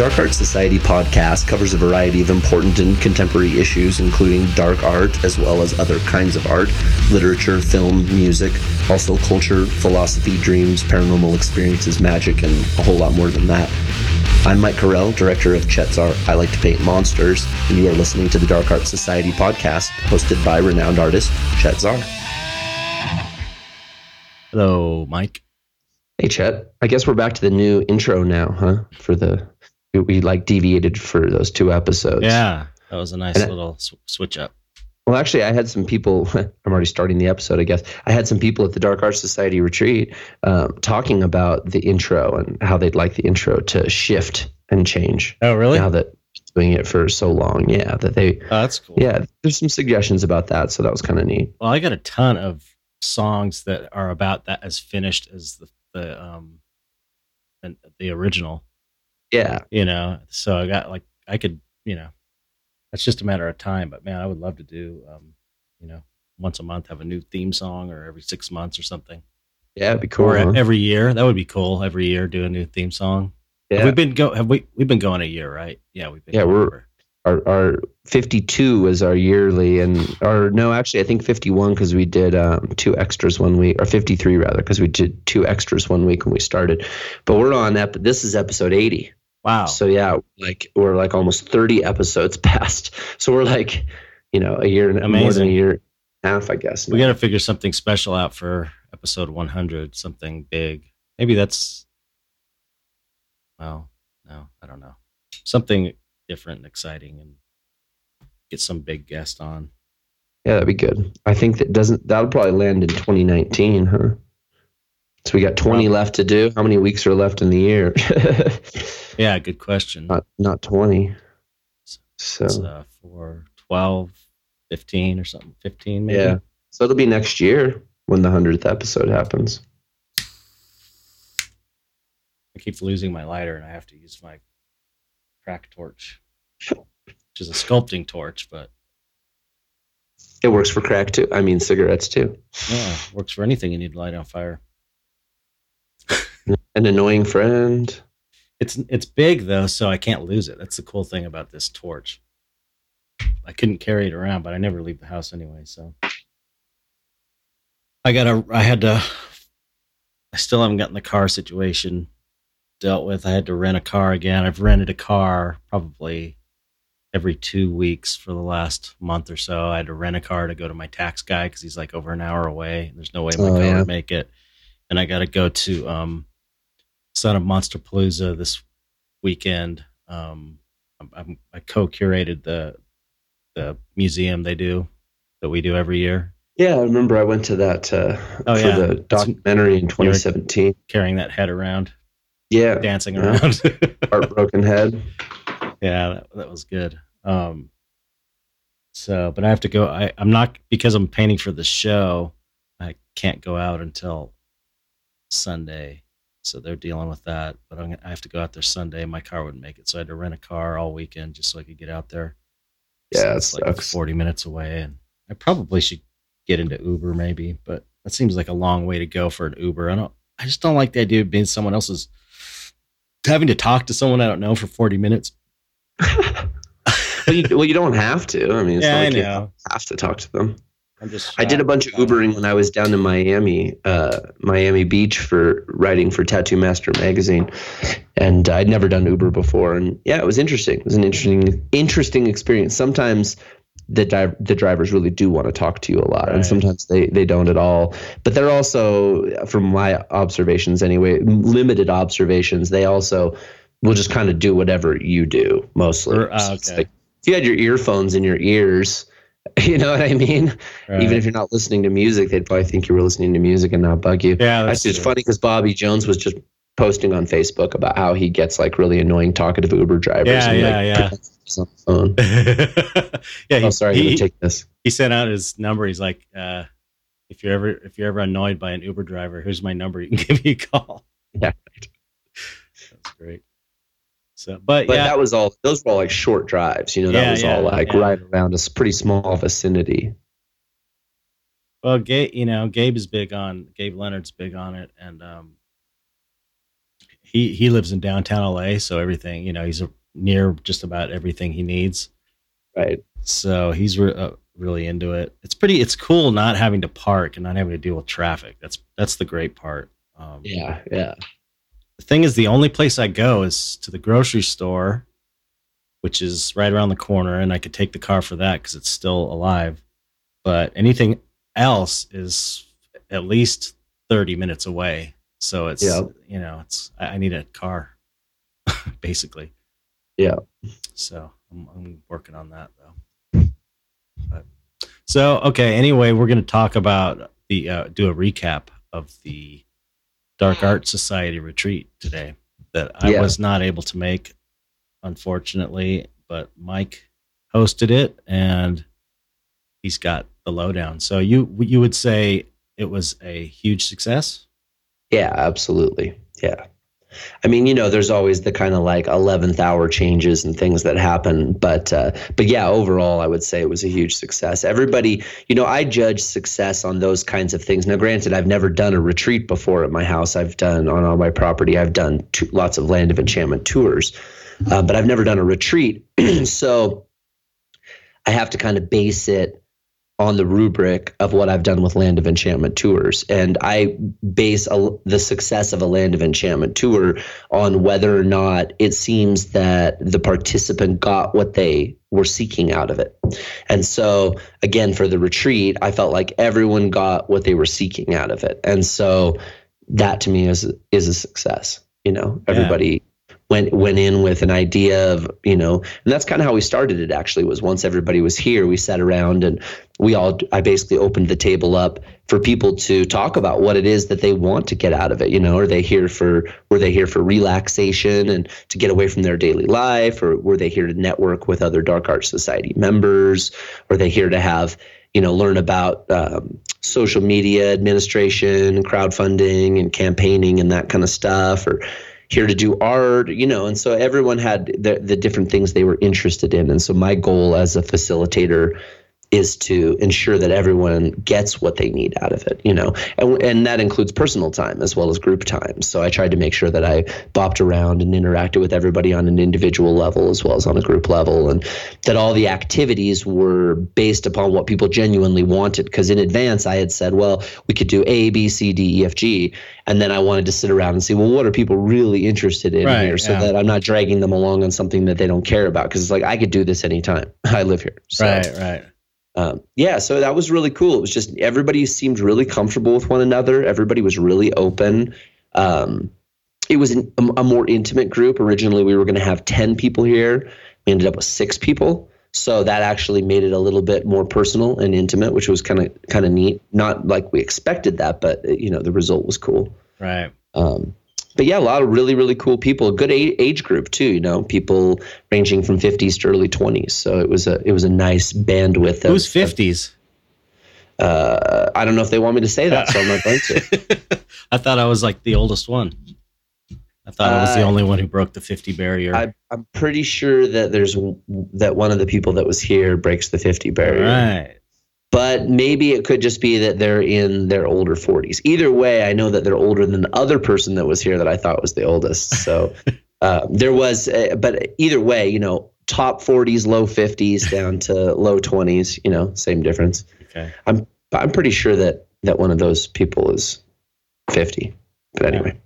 Dark Art Society podcast covers a variety of important and contemporary issues, including dark art as well as other kinds of art, literature, film, music, also culture, philosophy, dreams, paranormal experiences, magic, and a whole lot more than that. I'm Mike Carell, director of Chet's Art. I like to paint monsters, and you are listening to the Dark Art Society podcast, hosted by renowned artist Chet Zar. Hello, Mike. Hey, Chet. I guess we're back to the new intro now, huh? For the we, we like deviated for those two episodes. Yeah, that was a nice And little sw- switch up. Well, actually, I had some people. I'm already starting the episode, I guess. I had some people at the Dark Arts Society retreat um, talking about the intro and how they'd like the intro to shift and change Oh, really? now that doing it for so long. Yeah, that they. Oh, that's cool. Yeah, there's some suggestions about that, so that was kind of neat. Well, I got a ton of songs that are about that as finished as the the um and the original. Yeah, You know, so I got like I could you know, that's just a matter of time. But man, I would love to do um you know once a month have a new theme song or every six months or something yeah, it'd be cool. or huh? every year. That would be cool. Every year do a new theme song. Have yeah, we been go have we we've been going a year, right? Yeah, we've been Yeah, we're- over. our, our 52 is our yearly and or no actually i think 51 because we did um, two extras one week or 53 rather because we did two extras one week when we started but we're on ep- this is episode 80 Wow. so yeah like we're like almost 30 episodes past so we're like you know a year and more than a year and a half i guess We got to figure something special out for episode 100, something big. Maybe that's, well, no, I don't know. Something different and exciting and get some big guest on. yeah that'd be good i think that doesn't that'll probably land in 2019 huh so we got 20 Probably. left to do how many weeks are left in the year Yeah, good question. not not 20 so It's uh, for 12, 15 or something. 15 maybe. yeah so it'll be next year when the 100th episode happens I keep losing my lighter and I have to use my crack torch, which is a sculpting torch, but it works for crack too i mean cigarettes too yeah, works for anything you need to light on fire. An annoying friend It's it's big though, so I can't lose it. That's the cool thing about this torch. I couldn't carry it around, but I never leave the house anyway. So I got a I had to. I still haven't gotten the car situation dealt with. I had to rent a car again. I've rented a car probably every two weeks for the last month or so. I had to rent a car to go to my tax guy because he's like over an hour away. There's no way my Oh, car yeah. would make it, and I got to go to um, Son of Monsterpalooza this weekend. Um, I'm, I'm, co-curated the the museum they do that we do every year, yeah i remember i went to that uh, Oh, for yeah. the documentary in 2017 carrying that head around, yeah dancing Yeah. around. heartbroken head yeah, that, that was good. Um, so, but I have to go. I, I'm not because I'm painting for the show. I can't go out until Sunday, so they're dealing with that. But I'm, I have to go out there Sunday. My car wouldn't make it, so I had to rent a car all weekend just so I could get out there. Yeah, So it it's like 40 minutes away, and I probably should get into Uber maybe, but that seems like a long way to go for an Uber. I don't. I just don't like the idea of being someone else's having to talk to someone I don't know for 40 minutes. well, you, well you don't have to i mean it's yeah, not I like you know. have to talk to them I'm just. I did a bunch of Ubering when I was down in Miami, uh, Miami Beach for writing for Tattoo Master magazine, and I'd never done Uber before, and yeah, it was interesting. It was an interesting, interesting experience. Sometimes the di- the drivers really do want to talk to you a lot, and sometimes they they don't at all. But they're also, from my observations anyway, limited observations. They also will just kind of do whatever you do mostly. Or- ah, So okay. like, if you had your earphones in your ears. You know what I mean? Right. Even if you're not listening to music, they'd probably think you were listening to music and not bug you. yeah, that's Actually, it's funny because Bobby Jones was just posting on Facebook about how he gets like really annoying talkative Uber drivers. Yeah, and, yeah, like, yeah. on the phone. yeah, he, Oh, sorry, he, take this. he sent out his number. He's like, uh, if you're ever if you're ever annoyed by an Uber driver, here's my number. You can give me a call. Yeah. That's great. So, but, But yeah, that was all. Those were all like short drives. You know, that Yeah, was yeah, all like right around a pretty small vicinity. well, Gabe, you know, Gabe is big on Gabe Leonard's big on it, and um, he he lives in downtown LA, so everything you know he's near just about everything he needs. Right. So he's re- uh, really into it. It's pretty. It's cool not having to park and not having to deal with traffic. That's that's the great part. Um, yeah, yeah. The thing is, the only place I go is to the grocery store, which is right around the corner, and I could take the car for that because it's still alive. But anything else is at least thirty minutes away. So it's yeah. you know it's I, I need a car, basically. Yeah. So I'm, I'm working on that though. But, so okay. Anyway, we're going to talk about the uh, do a recap of the Dark Art Society retreat today that I yeah. was not able to make, unfortunately. But Mike hosted it, and he's got the lowdown. So you you would say it was a huge success? Yeah, absolutely. Yeah. I mean, you know, there's always the kind of like 11th hour changes and things that happen, but uh, but yeah, overall, I would say it was a huge success. Everybody, you know, I judge success on those kinds of things. Now, granted, I've never done a retreat before at my house. I've done on all my property. I've done two, lots of land of enchantment tours, uh, but I've never done a retreat. so I have to kind of base it on the rubric of what I've done with Land of Enchantment tours. And I base a, the success of a Land of Enchantment tour on whether or not it seems that the participant got what they were seeking out of it. And so, again, for the retreat, I felt like everyone got what they were seeking out of it. And so, that to me is is a success. You know, everybody went went in with an idea of you know and that's kind of how we started it actually was once everybody was here we sat around and we all i basically opened the table up for people to talk about what it is that they want to get out of it you know? Are they here for were they here for relaxation and to get away from their daily life? Or were they here to network with other dark art society members? Are they here to have you know learn about um, social media administration crowdfunding and campaigning and that kind of stuff? Or here to do art, you know, and so everyone had the, the different things they were interested in. And so my goal as a facilitator is to ensure that everyone gets what they need out of it, you know, and, and that includes personal time as well as group time. So I tried to make sure that I bopped around and interacted with everybody on an individual level as well as on a group level, and that all the activities were based upon what people genuinely wanted. Because in advance, I had said, well, we could do A, B, C, D, E, F, G, and then I wanted to sit around and see, well, what are people really interested in right, here, so yeah. that I'm not dragging them along on something that they don't care about. Because it's like I could do this anytime. I live here. So, right, right um, yeah, so that was really cool. It was just everybody seemed really comfortable with one another. Everybody was really open. Um, it was an, a, a, more intimate group. Originally, we were going to have 10 people here. We ended up with six people. So that actually made it a little bit more personal and intimate, which was kind of kind of neat. Not like we expected that, but you know the result was cool. Right. Um, but yeah, a lot of really, really cool people. A good age group too. You know, people ranging from 50s to early 20s. So it was a it was a nice bandwidth. Who's 50s? Uh, I don't know if they want me to say that, so I'm not going to. I thought I was like the oldest one. I thought I was the only one who broke the 50 barrier. I, am pretty sure that there's that one of the people that was here breaks the 50 barrier. Right but maybe it could just be that they're in their older 40s. Either way, I know that they're older than the other person that was here that I thought was the oldest. So uh, there was, uh, but either way, you know, top 40s, low 50s down to low 20s, you know, same difference. Okay. I'm I'm pretty sure that that one of those people is 50. But anyway.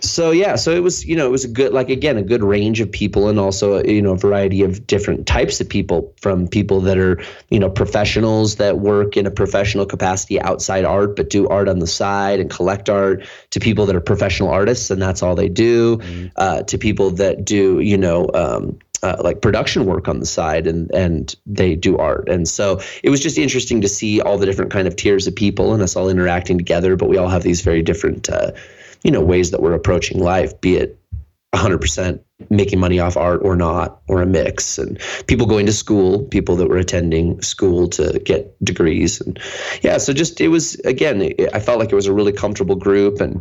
So yeah so it was you know it was a good like again a good range of people and also you know a variety of different types of people from people that are you know professionals that work in a professional capacity outside art but do art on the side and collect art to people that are professional artists and that's all they do mm-hmm. uh, to people that do you know um, uh, like production work on the side and and they do art and so it was just interesting to see all the different kind of tiers of people and us all interacting together but we all have these very different uh, you know ways that we're approaching life be it 100% making money off art or not or a mix and people going to school people that were attending school to get degrees and yeah so just it was again it, i felt like it was a really comfortable group and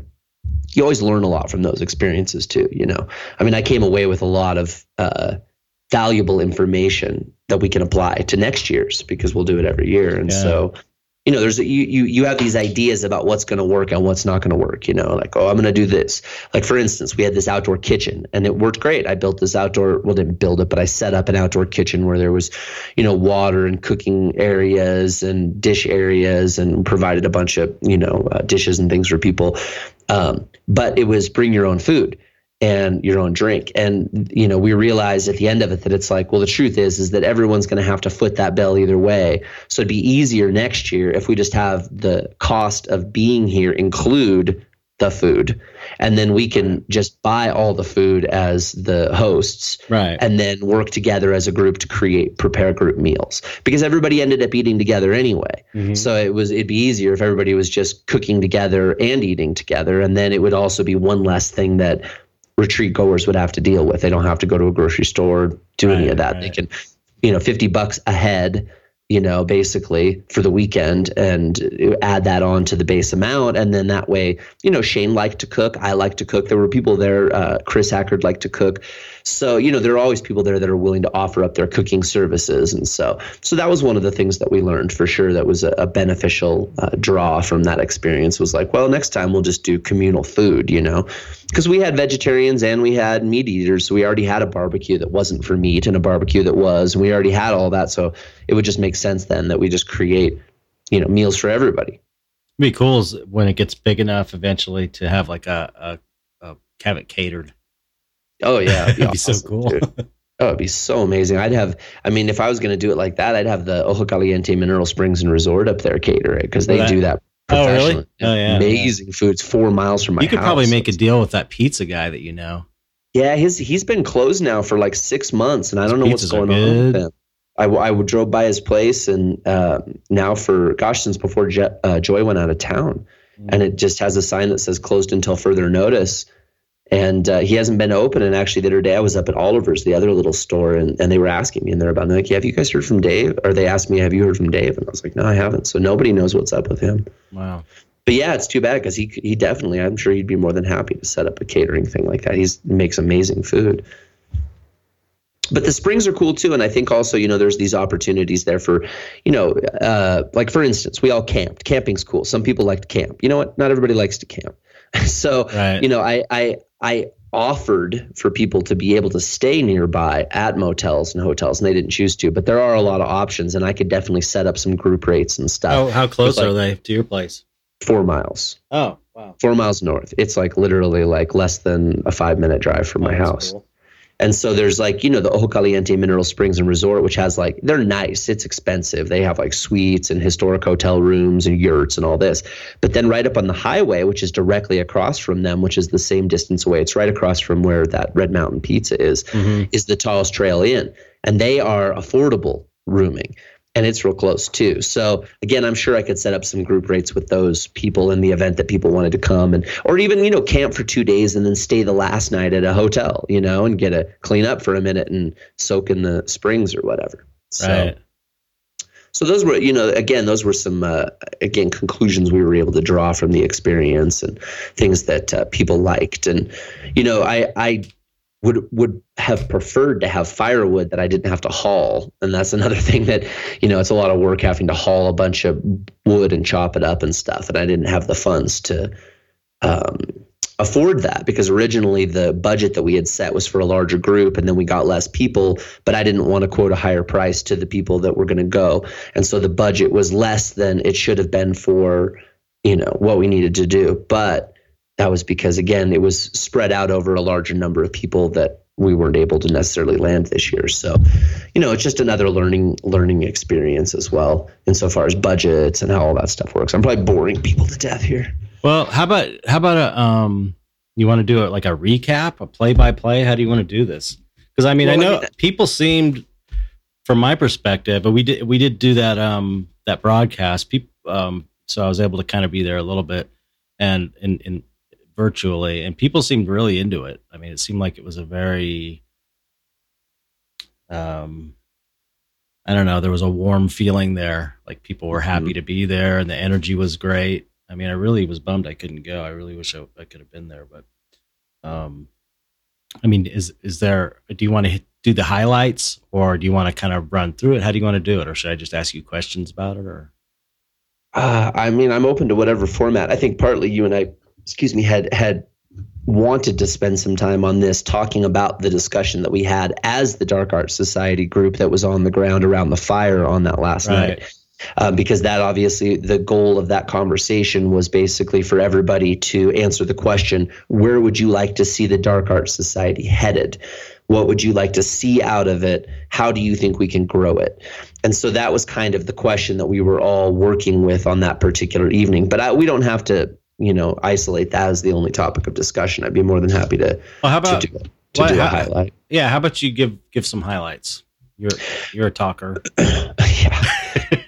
you always learn a lot from those experiences too you know i mean i came away with a lot of uh, valuable information that we can apply to next year's because we'll do it every year and yeah. so you know, there's you you you have these ideas about what's going to work and what's not going to work. You know, like oh, I'm going to do this. Like for instance, we had this outdoor kitchen and it worked great. I built this outdoor, well, didn't build it, but I set up an outdoor kitchen where there was, you know, water and cooking areas and dish areas and provided a bunch of you know uh, dishes and things for people. Um, but it was bring your own food and your own drink. And you know, we realized at the end of it that it's like, well, the truth is is that everyone's going to have to foot that bill either way. So it'd be easier next year if we just have the cost of being here include the food and then we can just buy all the food as the hosts right and then work together as a group to create prepare group meals because everybody ended up eating together anyway mm-hmm. so it was it'd be easier if everybody was just cooking together and eating together and then it would also be one less thing that retreat goers would have to deal with. They don't have to go to a grocery store, do right, any of that. Right. They can, you know, 50 bucks a head you know, basically for the weekend and add that on to the base amount. And then that way, you know, Shane liked to cook. I like to cook. There were people there. Uh, Chris Hackard liked to cook. So, you know, there are always people there that are willing to offer up their cooking services. And so, so that was one of the things that we learned for sure that was a, a beneficial uh, draw from that experience was like, well, next time we'll just do communal food, you know, because we had vegetarians and we had meat eaters. So we already had a barbecue that wasn't for meat and a barbecue that was, and we already had all that. So it would just make sense then that we just create, you know, meals for everybody. It'd be cool is when it gets big enough eventually to have like a, a, a have it catered. Oh yeah, it'd be, be awesome, so cool. Oh, it'd be so amazing. I'd have, I mean, if I was going to do it like that, I'd have the Ojo Caliente Mineral Springs and Resort up there cater it because they do that Oh, really? Oh, yeah. Amazing yeah. food. It's four miles from my You could house, probably make a deal with that pizza guy that you know. Yeah, his he's been closed now for like six months, and I don't know what's going on with him. I, I drove by his place, and uh, now for gosh, since before Je- uh, Joy went out of town, mm. and it just has a sign that says closed until further notice and uh, he hasn't been open. And actually, the other day I was up at Oliver's, the other little store, and, and they were asking me, and they're about, like, yeah, have you guys heard from Dave? Or they asked me, have you heard from Dave? And I was like, no, I haven't. So nobody knows what's up with him. Wow. But yeah, it's too bad because he he definitely, I'm sure he'd be more than happy to set up a catering thing like that. He makes amazing food. But the springs are cool too, and I think also you know there's these opportunities there for, you know, uh, like for instance, we all camped. Camping's cool. Some people like to camp. You know what? Not everybody likes to camp. so right. you know, I I I offered for people to be able to stay nearby at motels and hotels, and they didn't choose to. But there are a lot of options, and I could definitely set up some group rates and stuff. Oh, how close like, are they to your place? Four miles. Oh, wow. Four miles north. It's like literally like less than a five minute drive from oh, my house. Cool. And so there's like, you know, the Ojo Caliente Mineral Springs and Resort, which has like, they're nice. It's expensive. They have like suites and historic hotel rooms and yurts and all this. But then right up on the highway, which is directly across from them, which is the same distance away, it's right across from where that Red Mountain Pizza is, mm-hmm. is the Taos Trail Inn. And they are affordable rooming and it's real close too. So again, I'm sure I could set up some group rates with those people in the event that people wanted to come and or even, you know, camp for 2 days and then stay the last night at a hotel, you know, and get a clean up for a minute and soak in the springs or whatever. So right. So those were, you know, again, those were some, uh, again, conclusions we were able to draw from the experience and things that uh, people liked. And, you know, I, I would would have preferred to have firewood that I didn't have to haul. And that's another thing that, you know, it's a lot of work having to haul a bunch of wood and chop it up and stuff. And I didn't have the funds to um, afford that because originally the budget that we had set was for a larger group and then we got less people, but I didn't want to quote a higher price to the people that were going to go. And so the budget was less than it should have been for, you know, what we needed to do. But that was because again it was spread out over a larger number of people that we weren't able to necessarily land this year. So you know it's just another learning learning experience as well insofar as budgets and how all that stuff works. I'm probably boring people to death here. Well how about how about a um you want to do it like a recap a play by play how do you want to do this? Because i mean well, i know I mean, people seemed from my perspective but we did we did do that um that broadcast people um so i was able to kind of be there a little bit and and and virtually, and people seemed really into it. I mean, it seemed like it was a very, um, I don't know, there was a warm feeling there. Like people were happy mm-hmm. to be there, and the energy was great. I mean, I really was bummed I couldn't go. I really wish I, I could have been there, but, um, I mean, is is there? Do you want to do the highlights, or do you want to kind of run through it? How do you want to do it, or should I just ask you questions about it, or? Uh, I mean, I'm open to whatever format. I think partly you and I, excuse me, had had wanted to spend some time on this, talking about the discussion that we had as the Dark Art Society group that was on the ground around the fire on that last Right. night. Um, because that obviously the goal of that conversation was basically for everybody to answer the question where would you like to see the dark art society headed what would you like to see out of it how do you think we can grow it and so that was kind of the question that we were all working with on that particular evening but I, we don't have to you know isolate that as the only topic of discussion i'd be more than happy to, Well, how to about do, to why- do a how- highlight yeah? How about you give give some highlights? You're you're a talker. yeah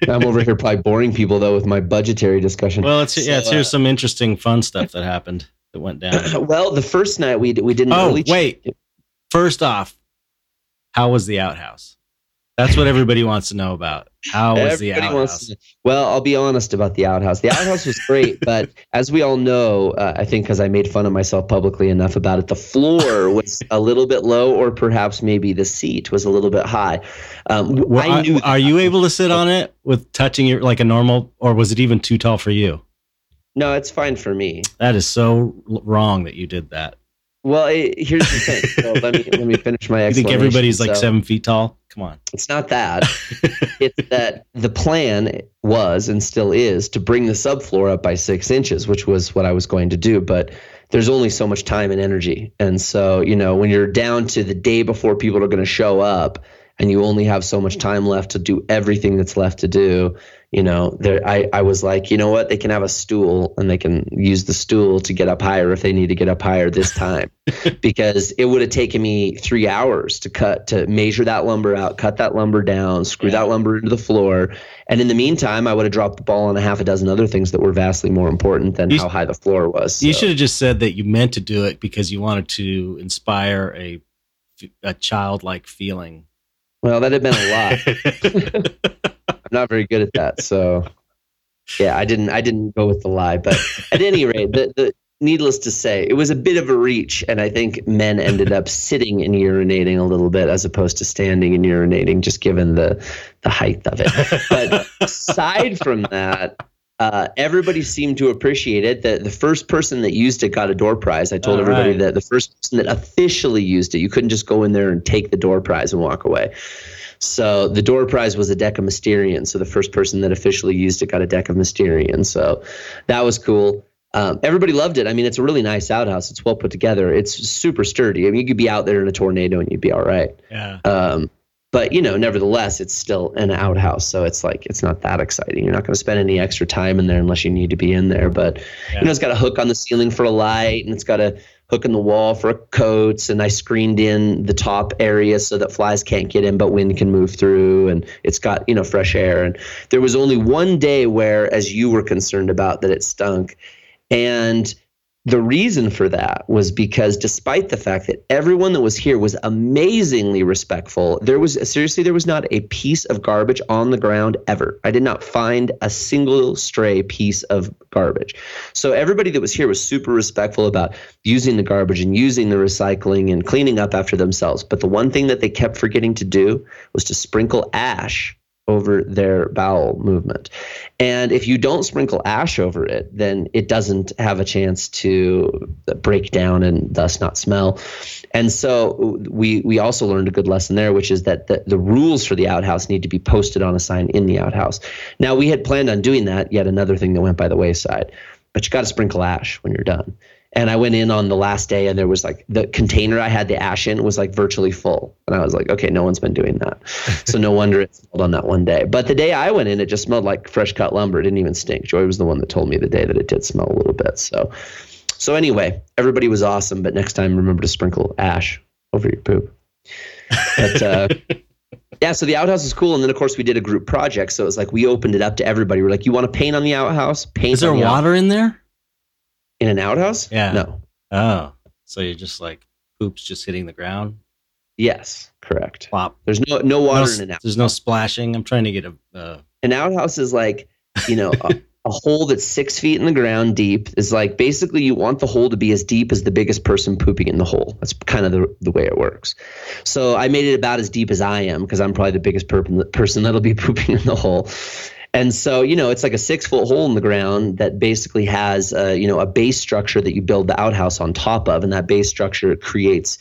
i'm over here probably boring people though with my budgetary discussion Well, let's yeah, let's So, hear uh, some interesting fun stuff that happened that went down. well the first night we, we didn't Oh, really wait. First off, how was the outhouse? That's what everybody wants to know about. How was the Everybody wants outhouse? to- well, I'll be honest about the outhouse. The outhouse was great, but as we all know, uh, I think because I made fun of myself publicly enough about it, the floor was a little bit low, or perhaps maybe the seat was a little bit high. Um, Well, I knew. are you able to sit on it with touching your like a normal, or was it even too tall for you? no, it's fine for me. That is so wrong that you did that. Well, it, here's the thing. So let me let me finish my explanation. You think everybody's like So- seven feet tall? Come on. It's not that. it's that the plan was and still is to bring the subfloor up by six inches, which was what I was going to do. But there's only so much time and energy. And so, you know, when you're down to the day before people are going to show up and you only have so much time left to do everything that's left to do, you know, there I, I was like, you know what, they can have a stool and they can use the stool to get up higher if they need to get up higher this time. because it would have taken me three hours to cut to measure that lumber out, cut that lumber down, screw Yeah. that lumber into the floor. And in the meantime, I would have dropped the ball on a half a dozen other things that were vastly more important than You how high the floor was. You So- should have just said that you meant to do it because you wanted to inspire a a childlike feeling. well, that had been a lot. I'm not very good at that. So yeah, I didn't I didn't go with the lie. But at any rate, the, the needless to say, it was a bit of a reach, and I think men ended up sitting and urinating a little bit as opposed to standing and urinating, just given the the height of it. But aside from that, uh, everybody seemed to appreciate it. The, the first person that used it got a door prize. I told All everybody right. that the first person that officially used it, you couldn't just go in there and take the door prize and walk away. So the door prize was a deck of Mysterian. So the first person that officially used it got a deck of Mysterian. So that was cool. Um, everybody loved it. I mean, it's a really nice outhouse. It's well put together. It's super sturdy. I mean, you could be out there in a tornado and you'd be all right. yeah. Um, but you know, nevertheless, it's still an outhouse, so it's like it's not that exciting. You're not going to spend any extra time in there unless you need to be in there. But Yeah. you know, it's got a hook on the ceiling for a light, and it's got a hook in the wall for coats. And I screened in the top area so that flies can't get in, but wind can move through. And it's got you know fresh air. And there was only one day where, as you were concerned about, that it stunk, and the reason for that was because despite the fact that everyone that was here was amazingly respectful, there was seriously there was not a piece of garbage on the ground ever. I did not find a single stray piece of garbage. So everybody that was here was super respectful about using the garbage and using the recycling and cleaning up after themselves. But the one thing that they kept forgetting to do was to sprinkle ash over their bowel movement. And if you don't sprinkle ash over it, then it doesn't have a chance to break down and thus not smell. And so we we also learned a good lesson there, which is that the, the rules for the outhouse need to be posted on a sign in the outhouse. Now we had planned on doing that, yet another thing that went by the wayside. But you got to sprinkle ash when you're done. And I went in on the last day, and there was like the container I had the ash in was like virtually full. And I was like, okay, no one's been doing that. so no wonder it smelled on that one day. But the day I went in, it just smelled like fresh cut lumber. It didn't even stink. Joy was the one that told me the day that it did smell a little bit. So, so anyway, everybody was awesome. But next time, remember to sprinkle ash over your poop. But uh, yeah, so the outhouse is cool. And then of course we did a group project. So it was like we opened it up to everybody. We're like, you want to paint on the outhouse? Paint Is there the water in there? In an outhouse? Yeah. No. Oh, so you're just like poops just hitting the ground. Yes, correct. Plop. There's no no water no, in an outhouse. There's no splashing. I'm trying to get a. Uh, An outhouse is like, you know, a, a hole that's six feet in the ground deep. Is like basically you want the hole to be as deep as the biggest person pooping in the hole. That's kind of the, the way it works. So I made it about as deep as I am because I'm probably the biggest per- person that'll be pooping in the hole. And so, you know, it's like a six foot hole in the ground that basically has, uh, you know, a base structure that you build the outhouse on top of. And that base structure creates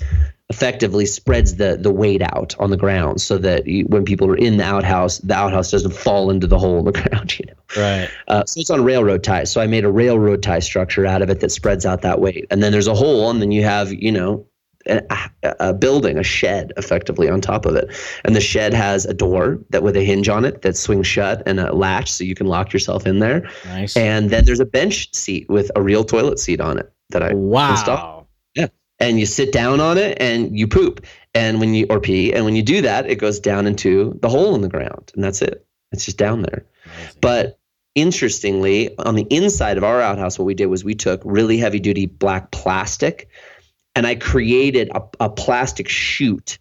effectively spreads the the weight out on the ground so that you, when people are in the outhouse, the outhouse doesn't fall into the hole in the ground. You know, Right. uh, so it's on railroad ties. So I made a railroad tie structure out of it that spreads out that weight. And then there's a hole, and then you have you know a, a building, a shed, effectively on top of it. And the shed has a door that with a hinge on it that swings shut and a latch, so you can lock yourself in there. Nice. And then there's a bench seat with a real toilet seat on it that I wow. Yeah. and you sit down on it and you poop and when you or pee and when you do that it goes down into the hole in the ground and that's it it's just down there Amazing. but interestingly on the inside of our outhouse what we did was we took really heavy duty black plastic and i created a, a plastic chute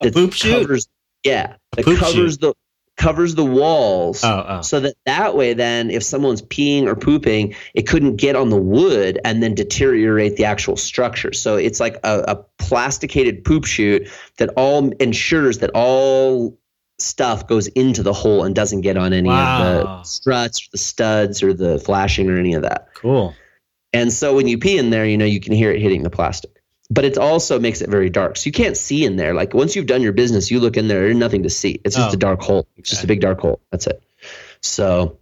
A poop covers yeah that covers the covers the walls oh, oh. so that that way then if someone's peeing or pooping it couldn't get on the wood and then deteriorate the actual structure. So it's like a, a plasticated poop chute that all ensures that all stuff goes into the hole and doesn't get on any of the struts or the studs or the flashing or any of that. Cool. And so when you pee in there you know you can hear it hitting the plastic. But it also makes it very dark. So you can't see in there. Like once you've done your business you look in there there's nothing to see. It's just Oh. a dark hole. It's just a big dark hole. That's it. So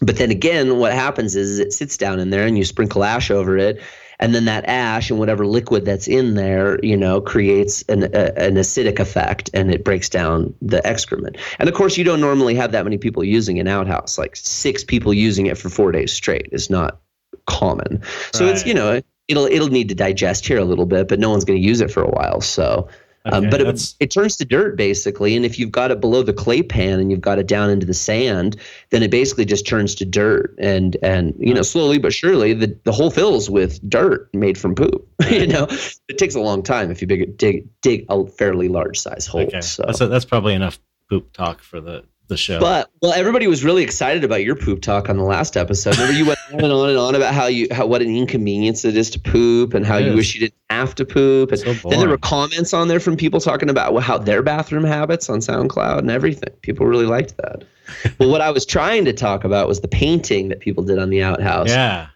but then again what happens is, is it sits down in there and you sprinkle ash over it. And then that ash and whatever liquid that's in there you know creates an, a, an acidic effect and it breaks down the excrement. And of course you don't normally have that many people using an outhouse. Like six people using it for four days straight is not common so it's you know it'll it'll need to digest here a little bit but no one's going to use it for a while so um, but it, it turns to dirt basically, and if you've got it below the clay pan and you've got it down into the sand, then it basically just turns to dirt, and and you know slowly but surely the the hole fills with dirt made from poop. you know, it takes a long time if you dig dig dig a fairly large size hole. okay. So. That's that's probably enough poop talk for the the show. But well, everybody was really excited about your poop talk on the last episode. Remember, you went on and on and on about how you how what an inconvenience it is to poop, and how It you is. wish you didn't have to poop. And so then there were comments on there from people talking about how their bathroom habits on SoundCloud and everything. People really liked that. well, what I was trying to talk about was the painting that people did on the outhouse. yeah.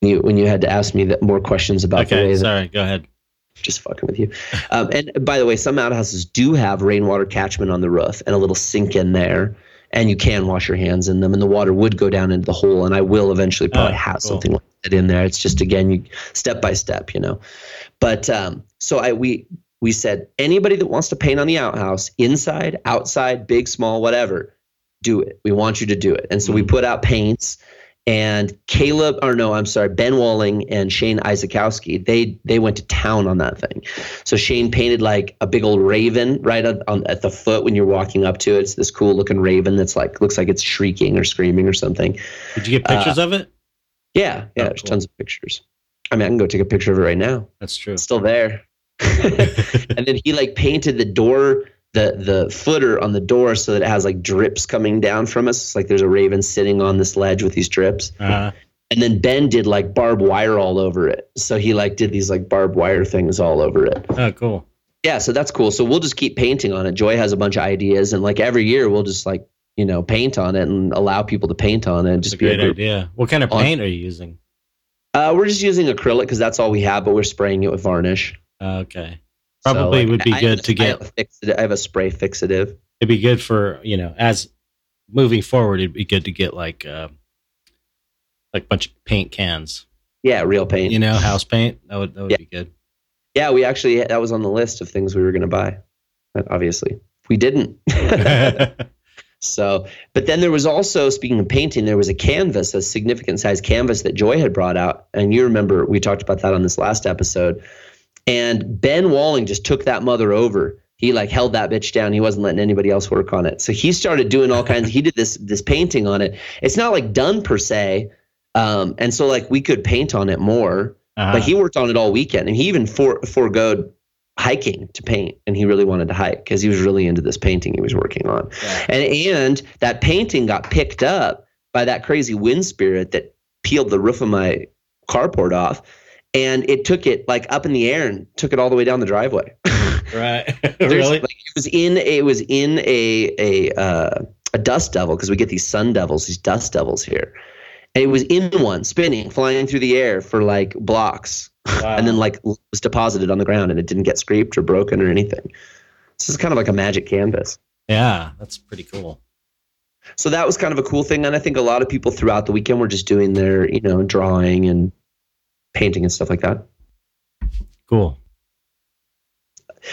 When you, when you had to ask me that more questions about the way Okay. that Sorry. Go ahead. Just fucking with you. Um, and by the way, some outhouses do have rainwater catchment on the roof and a little sink in there, and you can wash your hands in them, and the water would go down into the hole. And I will eventually probably Oh, have cool. something like that in there. It's just again, you step by step, you know. But um, so I we we said anybody that wants to paint on the outhouse, inside, outside, big, small, whatever, do it. We want you to do it. And so we Mhm. put out paints and Caleb, or no, I'm sorry, Ben Walling and Shane Isakowski, they they went to town on that thing. So Shane painted like a big old raven right on, on at the foot when you're walking up to it. It's this cool looking raven that's like looks like it's shrieking or screaming or something. Did you get pictures uh, of it? Yeah, yeah, Oh, there's cool. tons of pictures. I mean, I can go take a picture of it right now. That's true. It's still there. and then he like painted the door the the footer on the door so that it has like drips coming down from us. It's like there's a raven sitting on this ledge with these drips. Uh, And then Ben did like barbed wire all over it. So he like did these like barbed wire things all over it. oh, cool. Yeah, so that's cool. So we'll just keep painting on it. Joy has a bunch of ideas and like every year we'll just like, you know, paint on it and allow people to paint on it and just a be a great idea. What kind of On- paint are you using? Uh, we're just using acrylic because that's all we have, but we're spraying it with varnish. Uh, okay. So, Probably like, would be I good to I get. a fixative- I have a spray fixative. It'd be good for you know as moving forward. It'd be good to get like uh, like a bunch of paint cans. Yeah, real paint. You know, house paint. That would that would Yeah. be good. Yeah, we actually that was on the list of things we were going to buy. But obviously, we didn't. so, but then there was also speaking of painting, there was a canvas, a significant size canvas that Joy had brought out, and you remember we talked about that on this last episode. And Ben Walling just took that mother over. He like held that bitch down. He wasn't letting anybody else work on it. So he started doing all kinds. he did this this painting on it. It's not like done per se, um, and so like we could paint on it more. Uh-huh. But he worked on it all weekend, and he even for foregoed hiking to paint, and he really wanted to hike because he was really into this painting he was working on. Yeah. And and that painting got picked up by that crazy wind spirit that peeled the roof of my carport off, and it took it like up in the air and took it all the way down the driveway. right. Really? like, it was in it was in a a uh, a dust devil because we get these sun devils, these dust devils here. And it was in one, spinning, flying through the air for like blocks, wow. and then like was deposited on the ground, and it didn't get scraped or broken or anything. This is kind of like a magic canvas. Yeah, that's pretty cool. So that was kind of a cool thing, and I think a lot of people throughout the weekend were just doing their, you know, drawing and painting and stuff like that. Cool.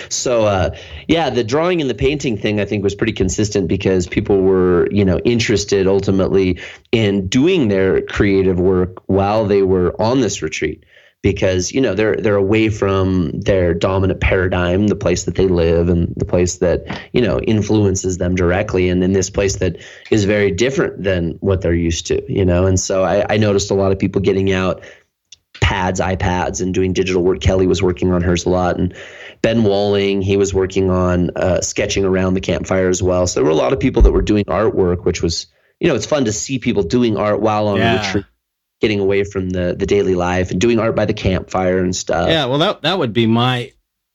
So uh, yeah, the drawing and the painting thing I think was pretty consistent because people were you know interested ultimately in doing their creative work while they were on this retreat because you know they're they're away from their dominant paradigm, the place that they live and the place that you know influences them directly, and in this place that is very different than what they're used to, you know. And so I, I noticed a lot of people getting out pads, iPads, and doing digital work. Kelly was working on hers a lot, and Ben Walling, he was working on uh, sketching around the campfire as well. So there were a lot of people that were doing artwork, which was, you know, it's fun to see people doing art while on yeah. retreat, getting away from the the daily life and doing art by the campfire and stuff. Yeah, well, that that would be my,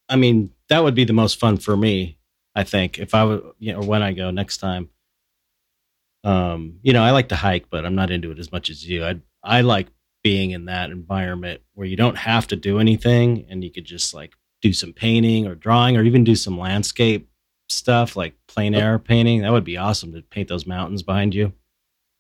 I mean, that would be the most fun for me. I think if I would, you know, when I go next time. Um, you know, I like to hike, but I'm not into it as much as you. I I like being in that environment where you don't have to do anything and you could just like do some painting or drawing or even do some landscape stuff like plein air painting. That would be awesome to paint those mountains behind you.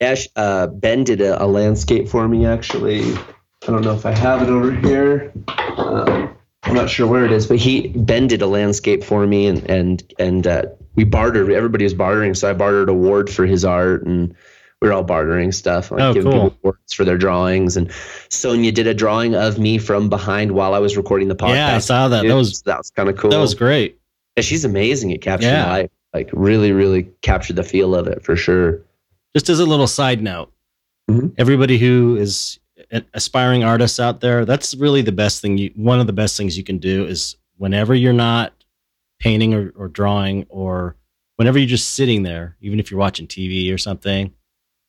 Ash, uh, Ben did a, a, landscape for me actually. I don't know if I have it over here. Um, I'm not sure where it is, but he Ben did a landscape for me, and and and uh, we bartered. Everybody was bartering, so I bartered a ward for his art, and we were all bartering stuff, like oh, giving cool. people awards for their drawings. And Sonia did a drawing of me from behind while I was recording the podcast. Yeah, I saw that. That was that was kind of cool. That was great. Yeah, she's amazing at capturing yeah. life. Like really, really captured the feel of it for sure. Just as a little side note, mm-hmm. everybody who is aspiring artists out there, that's really the best thing. You one of the best things you can do is whenever you're not painting or, or drawing or whenever you're just sitting there, even if you're watching TV or something,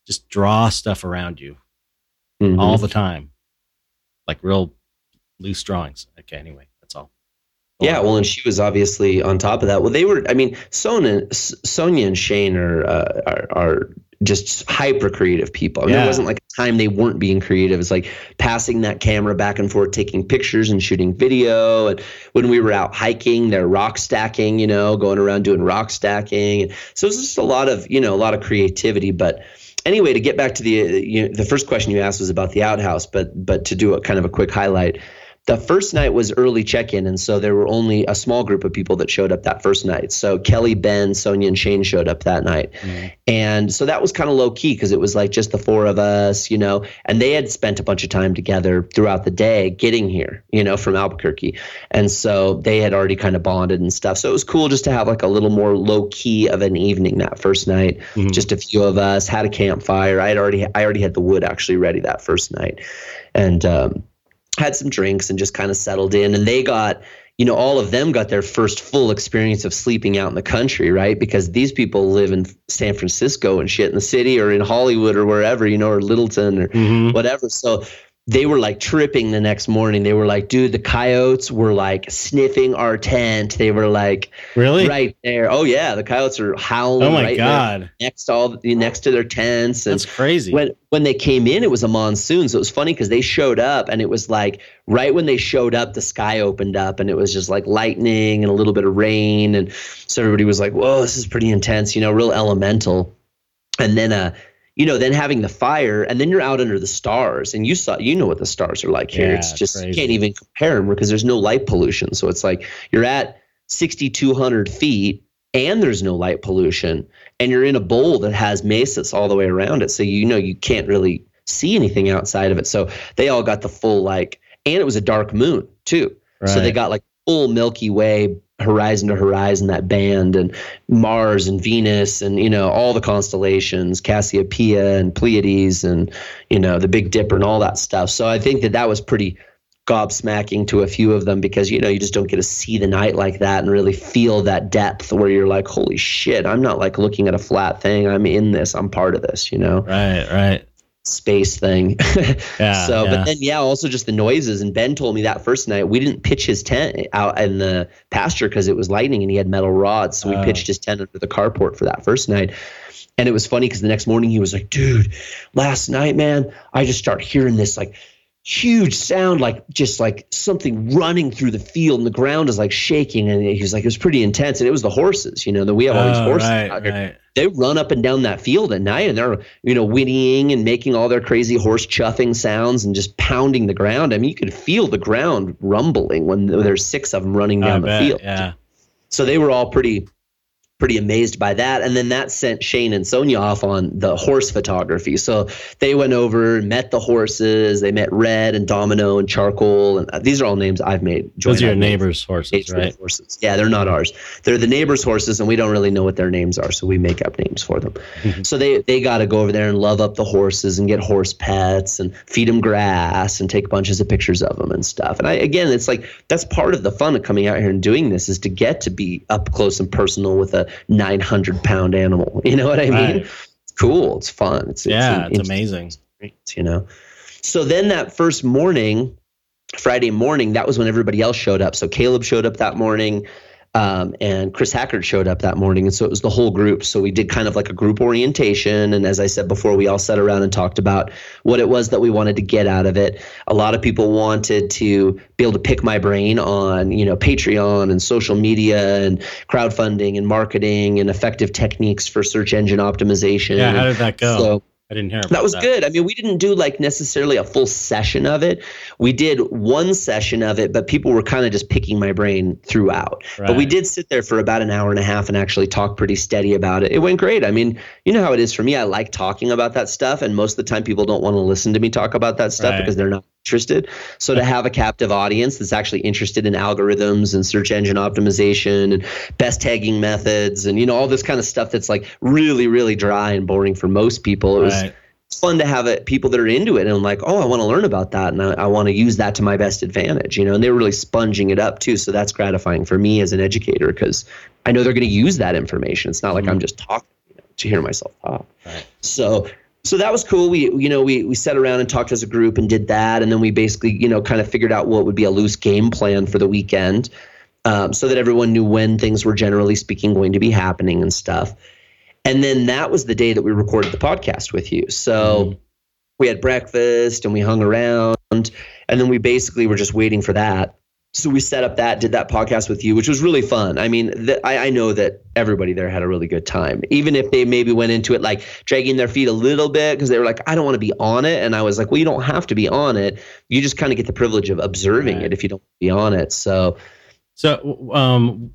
just draw stuff around you mm-hmm. all the time, like real loose drawings. Okay, anyway, that's all. yeah, well, and she was obviously on top of that. Well, they were. I mean, Sonia, Sonia and Shane are, uh, are, are just hyper creative people. I mean, yeah. There wasn't like a time they weren't being creative. It's like passing that camera back and forth, taking pictures and shooting video. And when we were out hiking, they're rock stacking, you know, going around doing rock stacking. And so it's just a lot of, you know, a lot of creativity. But anyway, to get back to the uh, you know, the first question you asked was about the outhouse, but but to do a kind of a quick highlight, the first night was early check-in and so there were only a small group of people that showed up that first night. So kelly ben sonia and shane showed up that night. Mm-hmm. and so that was kind of low key because it was like just the four of us you know and they had spent a bunch of time together throughout the day getting here you know from albuquerque. And so they had already kind of bonded and stuff. So it was cool just to have like a little more low key of an evening that first night. Mm-hmm. just a few of us had a campfire. I had already i already had the wood actually ready that first night. And um, had some drinks and just kind of settled in and they got you know all of them got their first full experience of sleeping out in the country right because these people live in san francisco and shit in the city or in hollywood or wherever you know or littleton or mm-hmm. whatever so they were like tripping the next morning. They were like, dude, the coyotes were like sniffing our tent. They were like, really, right there. Oh yeah, the coyotes are howling. Oh my right god, next to all next to their tents. And That's crazy. When when they came in, it was a monsoon, so it was funny because they showed up, and it was like right when they showed up, the sky opened up, and it was just like lightning and a little bit of rain, and so everybody was like, whoa, this is pretty intense, you know, real elemental. And then uh you know, then having the fire, and then you're out under the stars, and you saw, you know what the stars are like here. Yeah, it's just crazy. you can't even compare them because there's no light pollution. So it's like you're at 6,200 feet, and there's no light pollution, and you're in a bowl that has mesas all the way around it. So you know you can't really see anything outside of it. So they all got the full like, and it was a dark moon too. Right. So they got like full Milky Way horizon to horizon that band and mars and venus and you know all the constellations cassiopeia and pleiades and you know the big dipper and all that stuff. So i think that that was pretty gobsmacking to a few of them because you know you just don't get to see the night like that and really feel that depth where you're like holy shit i'm not like looking at a flat thing. I'm in this. I'm part of this you know? Right right space thing. Yeah, so, yeah. but then yeah, also just the noises. And Ben told me that first night we didn't pitch his tent out in the pasture because it was lightning and he had metal rods. So we Oh. pitched his tent under the carport for that first night. And it was funny because the next morning he was like, dude, last night, man, I just start hearing this like huge sound, like just like something running through the field and the ground is like shaking. And he was like, it was pretty intense. And it was the horses, you know, that we have all these Oh, horses right, out here right. they run up and down that field at night and they're you know whinnying and making all their crazy horse chuffing sounds and just pounding the ground i mean you could feel the ground rumbling when there's six of them running I down the bet, field Yeah. so they were all pretty pretty amazed by that and then that sent shane and sonia off on the horse photography so they went over and met the horses they met red and domino and charcoal and uh, these are all names i've made Those are your neighbors' horses, right? Horses. Yeah, they're not ours. They're the neighbors' horses, and we don't really know what their names are, so we make up names for them. Mhm. So they they got to go over there and love up the horses and get horse pets and feed them grass and take bunches of pictures of them and stuff. And I again, it's like that's part of the fun of coming out here and doing this is to get to be up close and personal with a 900 pound animal. You know what I mean? Right. It's cool. It's fun. It's Yeah, it's interesting amazing. you know. So then that first morning, Friday morning, that was when everybody else showed up. So Caleb showed up that morning, um, and Chris Hackard showed up that morning, and so it was the whole group. So we did kind of like a group orientation, and as I said before, we all sat around and talked about what it was that we wanted to get out of it. A lot of people wanted to be able to pick my brain on, you know, Patreon and social media and crowdfunding and marketing and effective techniques for search engine optimization. Yeah, how did that go? So I didn't hear about that was good. I mean, we didn't do like necessarily a full session of it. We did one session of it, but people were kind of just picking my brain throughout. But we did sit there for about an hour and a half and actually talk pretty steady about it. It went great. I mean, you know how it is for me. I like talking about that stuff, and most of the time people don't want to listen to me talk about that stuff Right. because they're not interested. So to have a captive audience that's actually interested in algorithms and search engine optimization and best tagging methods and you know all this kind of stuff that's like really really dry and boring for most people. It was Right. fun to have it, people that are into it and I'm like, oh, I want to learn about that and I, I want to use that to my best advantage, you know. And they were really sponging it up too, so that's gratifying for me as an educator because I know they're going to use that information. It's not like mm-hmm. I'm just talking you know, to hear myself talk. Right. So so that was cool. We you know we we sat around and talked as a group and did that, and then we basically you know kind of figured out what would be a loose game plan for the weekend, um, so that everyone knew when things were generally speaking going to be happening and stuff. And then that was the day that we recorded the podcast with you. So Mhm. we had breakfast and we hung around, and then we basically were just waiting for that. So we set up that, did that podcast with you, which was really fun. I mean, I, I know that everybody there had a really good time, even if they maybe went into it like dragging their feet a little bit because they were like, I don't want to be on it. And I was like, well, you don't have to be on it. You just kind of get the privilege of observing Right. it if you don't be on it. So So, um,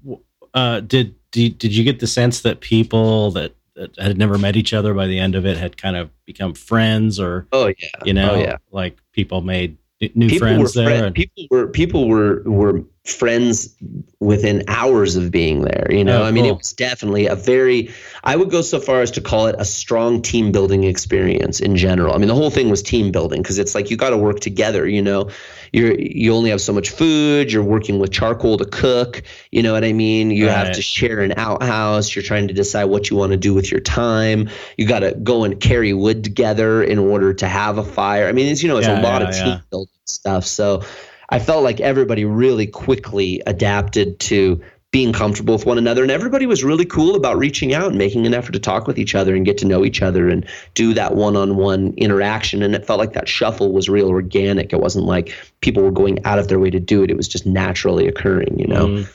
uh, did, did did you get the sense that people that, that had never met each other by the end of it had kind of become friends, or oh yeah, you know, oh yeah. like people made new people friends were there? and- people were people were were friends within hours of being there you know? Oh, i mean it was definitely a very i would go so far as to call it a strong team building experience in general. I mean the whole thing was team building because it's like you got to work together you know? You're you only have so much food you're working with charcoal to cook you know what i mean? You have to share an outhouse you're trying to decide what you want to do with your time. You got to go and carry wood together in order to have a fire. I mean it's you know it's Yeah, a lot yeah, of team yeah. building stuff so I felt like everybody really quickly adapted to being comfortable with one another and everybody was really cool about reaching out and making an effort to talk with each other and get to know each other and do that one-on-one interaction and it felt like that shuffle was real organic it wasn't like people were going out of their way to do it it was just naturally occurring you know Mhm.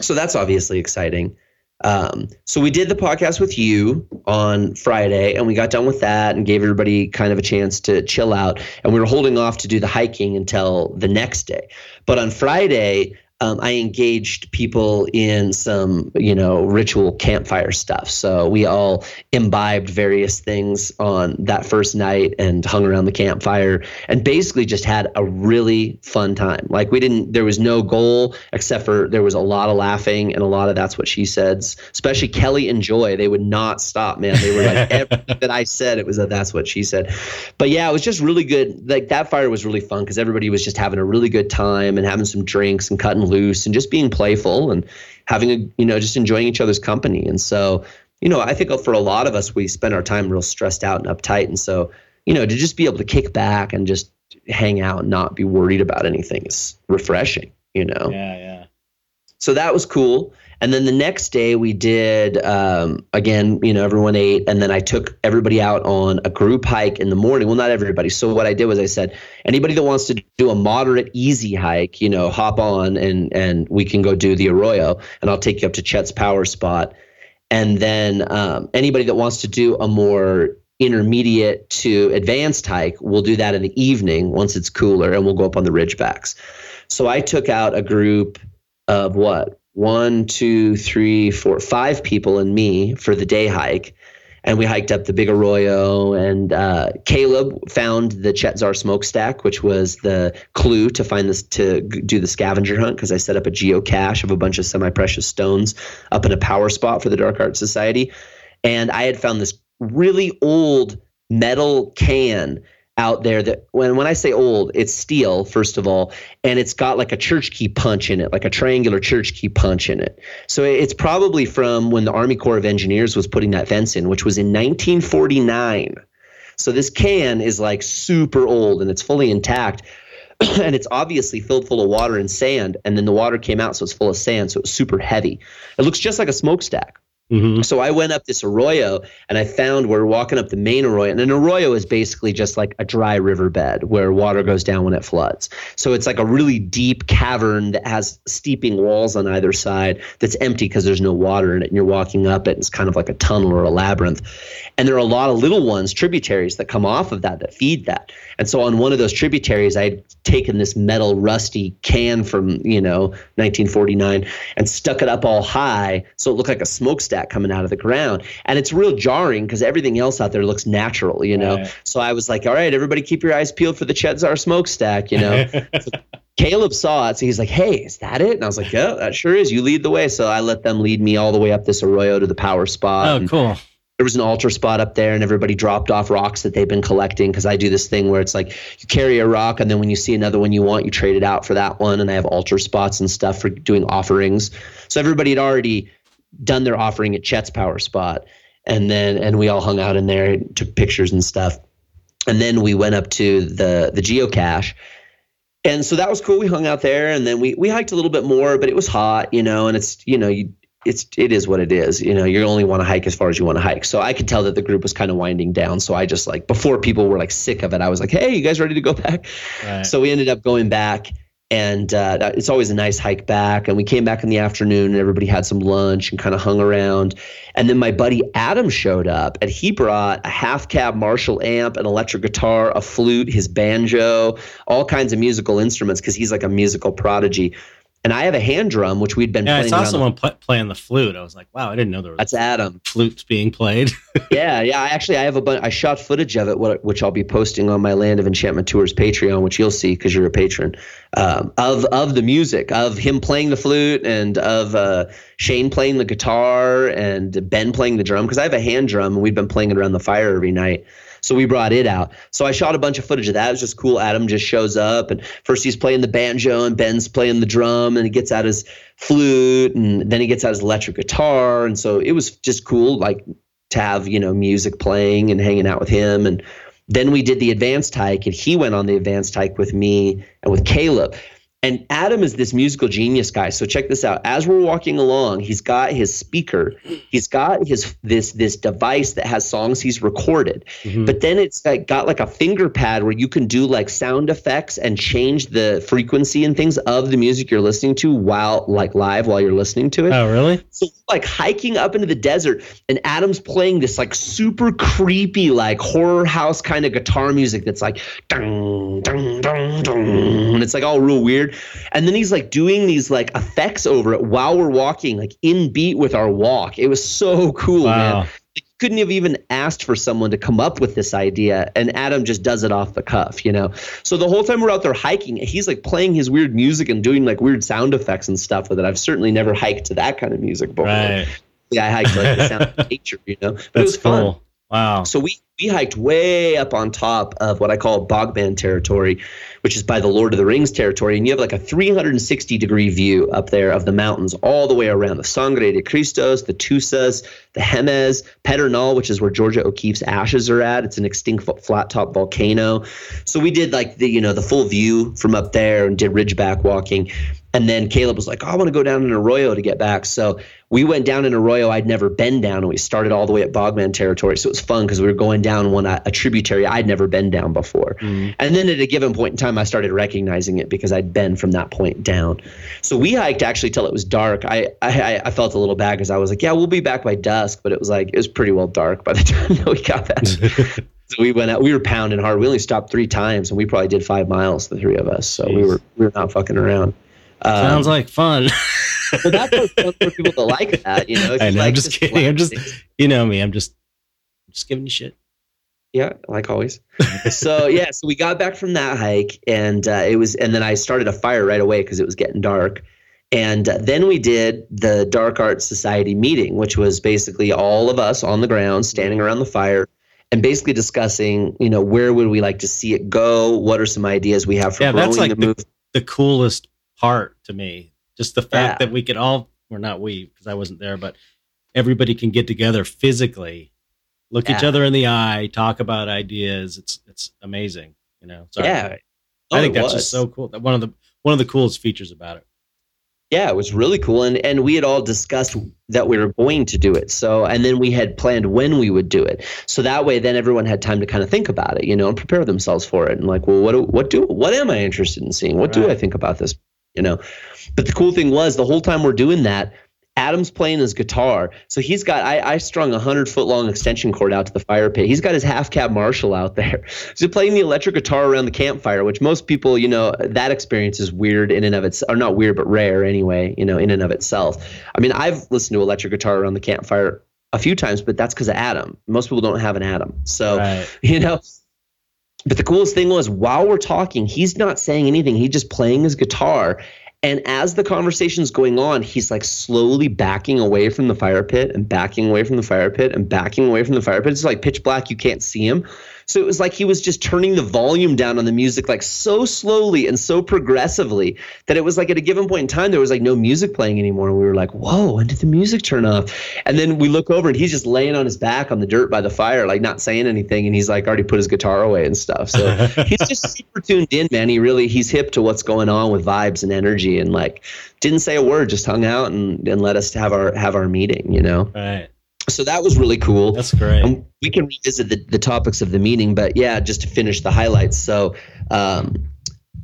so that's obviously exciting. Um, so we did the podcast with you on Friday, and we got done with that and gave everybody kind of a chance to chill out. And we were holding off to do the hiking until the next day. But on Friday, um, I engaged people in some, you know, ritual campfire stuff. So we all imbibed various things on that first night and hung around the campfire and basically just had a really fun time. Like we didn't, there was no goal except for there was a lot of laughing and a lot of that's what she said. Especially Kelly and Joy, they would not stop, man. They were like everything that I said, it was a that's what she said. But yeah, it was just really good. Like that fire was really fun because everybody was just having a really good time and having some drinks and cutting loose and just being playful and having a you know just enjoying each other's company. And so you know, I think for a lot of us, we spend our time real stressed out and uptight. And so you know, to just be able to kick back and just hang out and not be worried about anything is refreshing, you know? Yeah, yeah. So that was cool. And then the next day we did um, again, you know, everyone ate, and then I took everybody out on a group hike in the morning. Well, not everybody. So what I did was I said, anybody that wants to do a moderate, easy hike, you know, hop on and and we can go do the Arroyo, and I'll take you up to Chet's power spot. And then um, anybody that wants to do a more intermediate to advanced hike, we'll do that in the evening once it's cooler, and we'll go up on the ridgebacks. So I took out a group of what one, two, three, four, five people and me for the day hike. And we hiked up the Big Arroyo, and uh, Caleb found the Chet Zar smokestack, which was the clue to find this to do the scavenger hunt. Because I set up a geocache of a bunch of semi-precious stones up in a power spot for the Dark Art Society, and I had found this really old metal can out there that when when I say old, it's steel first of all, and it's got like a church key punch in it, like a triangular church key punch in it. So it's probably from when the Army Corps of Engineers was putting that fence in, which was in 1949. So this can is like super old and it's fully intact. and it's obviously filled full of water and sand, and then the water came out, so it's full of sand, so it's super heavy. It looks just like a smokestack. Mm-hmm. So I went up this arroyo and I found we're walking up the main arroyo. And an arroyo is basically just like a dry riverbed where water goes down when it floods. So it's like a really deep cavern that has steeping walls on either side that's empty because there's no water in it. And you're walking up it. It's kind of like a tunnel or a labyrinth. And there are a lot of little ones, tributaries that come off of that that feed that. And so on one of those tributaries, I had taken this metal rusty can from, you know, 1949 and stuck it up all high so it looked like a smokestack coming out of the ground. And it's real jarring because everything else out there looks natural, you know. Right. So I was like, all right, everybody keep your eyes peeled for the Chet Zar smokestack, you know. so Caleb saw it, so he's like, "Hey, is that it?" And I was like, "Yeah, that sure is. You lead the way." So I let them lead me all the way up this arroyo to the power spot. Oh, cool there was an altar spot up there and everybody dropped off rocks that they've been collecting because I do this thing where it's like you carry a rock and then when you see another one you want, you trade it out for that one. And I have altar spots and stuff for doing offerings. So everybody had already done their offering at Chet's power spot. And then and we all hung out in there, took pictures and stuff. And then we went up to the the geocache. And so that was cool. We hung out there and then we we hiked a little bit more, but it was hot, you know, and it's you know, you it's it is what it is. You know, you only want to hike as far as you want to hike. So I could tell that the group was kind of winding down. So I just like before people were like sick of it, I was like, "Hey, you guys ready to go back?" Right. So we ended up going back, and uh, it's always a nice hike back. And we came back in the afternoon, and everybody had some lunch and kind of hung around. And then my buddy Adam showed up, and he brought a half cab Marshall amp, an electric guitar, a flute, his banjo, all kinds of musical instruments because he's like a musical prodigy and I have a hand drum, which we'd been yeah, playing. I saw someone the, playing the flute. I was like, wow, I didn't know there was that's Adam flutes being played. yeah, yeah. I actually I have a bunch. I shot footage of it, which I'll be posting on my Land of Enchantment Tours Patreon, which you'll see because you're a patron um, of of the music of him playing the flute and of uh, Shane playing the guitar and Ben playing the drum because I have a hand drum and we've been playing it around the fire every night. So we brought it out. So I shot a bunch of footage of that. It was just cool. Adam just shows up, and first he's playing the banjo, and Ben's playing the drum, and he gets out his flute, and then he gets out his electric guitar. And so it was just cool, like to have, you know, music playing and hanging out with him. And then we did the advanced hike, and he went on the advanced hike with me and with Caleb. And Adam is this musical genius guy. So check this out. As we're walking along, he's got his speaker. He's got his this this device that has songs he's recorded. Mm-hmm. But then it's like got like a finger pad where you can do like sound effects and change the frequency and things of the music you're listening to while like live while you're listening to it. Oh, really? So like hiking up into the desert and Adam's playing this like super creepy like horror house kind of guitar music that's like and it's like all real weird and then he's like doing these like effects over it while we're walking, like in beat with our walk. It was so cool, wow. man. You couldn't have even asked for someone to come up with this idea, and Adam just does it off the cuff, you know. So the whole time we're out there hiking, he's like playing his weird music and doing like weird sound effects and stuff with it. I've certainly never hiked to that kind of music before. Right. Yeah, I hiked like the sound of nature, you know. But That's it was fun. Wow. So we we hiked way up on top of what I call Bogman territory, which is by the Lord of the Rings territory, and you have like a 360 degree view up there of the mountains all the way around the Sangre de Cristos, the Tusas, the Jemez, Pedernal, which is where Georgia O'Keeffe's ashes are at. It's an extinct flat top volcano. So we did like the you know the full view from up there and did ridgeback walking. And then Caleb was like, oh, I want to go down in Arroyo to get back. So we went down in Arroyo. I'd never been down, and we started all the way at Bogman territory. So it was fun because we were going down one a tributary I'd never been down before. Mm. And then at a given point in time, I started recognizing it because I'd been from that point down. So we hiked actually till it was dark. I I, I felt a little bad because I was like, yeah, we'll be back by dusk, but it was like it was pretty well dark by the time we got back. so we went out. We were pounding hard. We only stopped three times, and we probably did five miles, the three of us. So Jeez. we were we were not fucking around. Um, Sounds like fun. well, that's fun for people to like that, you know. I know. Like I'm just kidding. I'm just, you know me. I'm just, just giving you shit. Yeah, like always. so yeah, so we got back from that hike, and uh, it was, and then I started a fire right away because it was getting dark. And uh, then we did the Dark Arts Society meeting, which was basically all of us on the ground standing around the fire and basically discussing, you know, where would we like to see it go? What are some ideas we have for yeah, growing that's like the, the? The coolest part to me. Just the fact yeah. that we could all, or not we, because I wasn't there, but everybody can get together physically, look yeah. each other in the eye, talk about ideas. It's it's amazing, you know. Sorry. Yeah, I oh, think that's was. just so cool. That One of the one of the coolest features about it. Yeah, it was really cool, and and we had all discussed that we were going to do it. So, and then we had planned when we would do it. So that way, then everyone had time to kind of think about it, you know, and prepare themselves for it. And like, well, what do, what do what am I interested in seeing? What right. do I think about this? You know. But the cool thing was the whole time we're doing that, Adam's playing his guitar. So he's got, I, I strung a 100 foot long extension cord out to the fire pit. He's got his half cab Marshall out there. So playing the electric guitar around the campfire, which most people, you know, that experience is weird in and of itself, or not weird, but rare anyway, you know, in and of itself. I mean, I've listened to electric guitar around the campfire a few times, but that's because of Adam. Most people don't have an Adam. So, right. you know, but the coolest thing was while we're talking, he's not saying anything. He's just playing his guitar. And as the conversation's going on, he's like slowly backing away from the fire pit and backing away from the fire pit and backing away from the fire pit. It's like pitch black. You can't see him. So it was like he was just turning the volume down on the music like so slowly and so progressively that it was like at a given point in time there was like no music playing anymore. And we were like, whoa, when did the music turn off? And then we look over and he's just laying on his back on the dirt by the fire, like not saying anything. And he's like already put his guitar away and stuff. So he's just super tuned in, man. He really he's hip to what's going on with vibes and energy and like didn't say a word, just hung out and, and let us have our have our meeting, you know? Right so that was really cool. That's great. And we can revisit the, the topics of the meeting, but yeah, just to finish the highlights. So, um,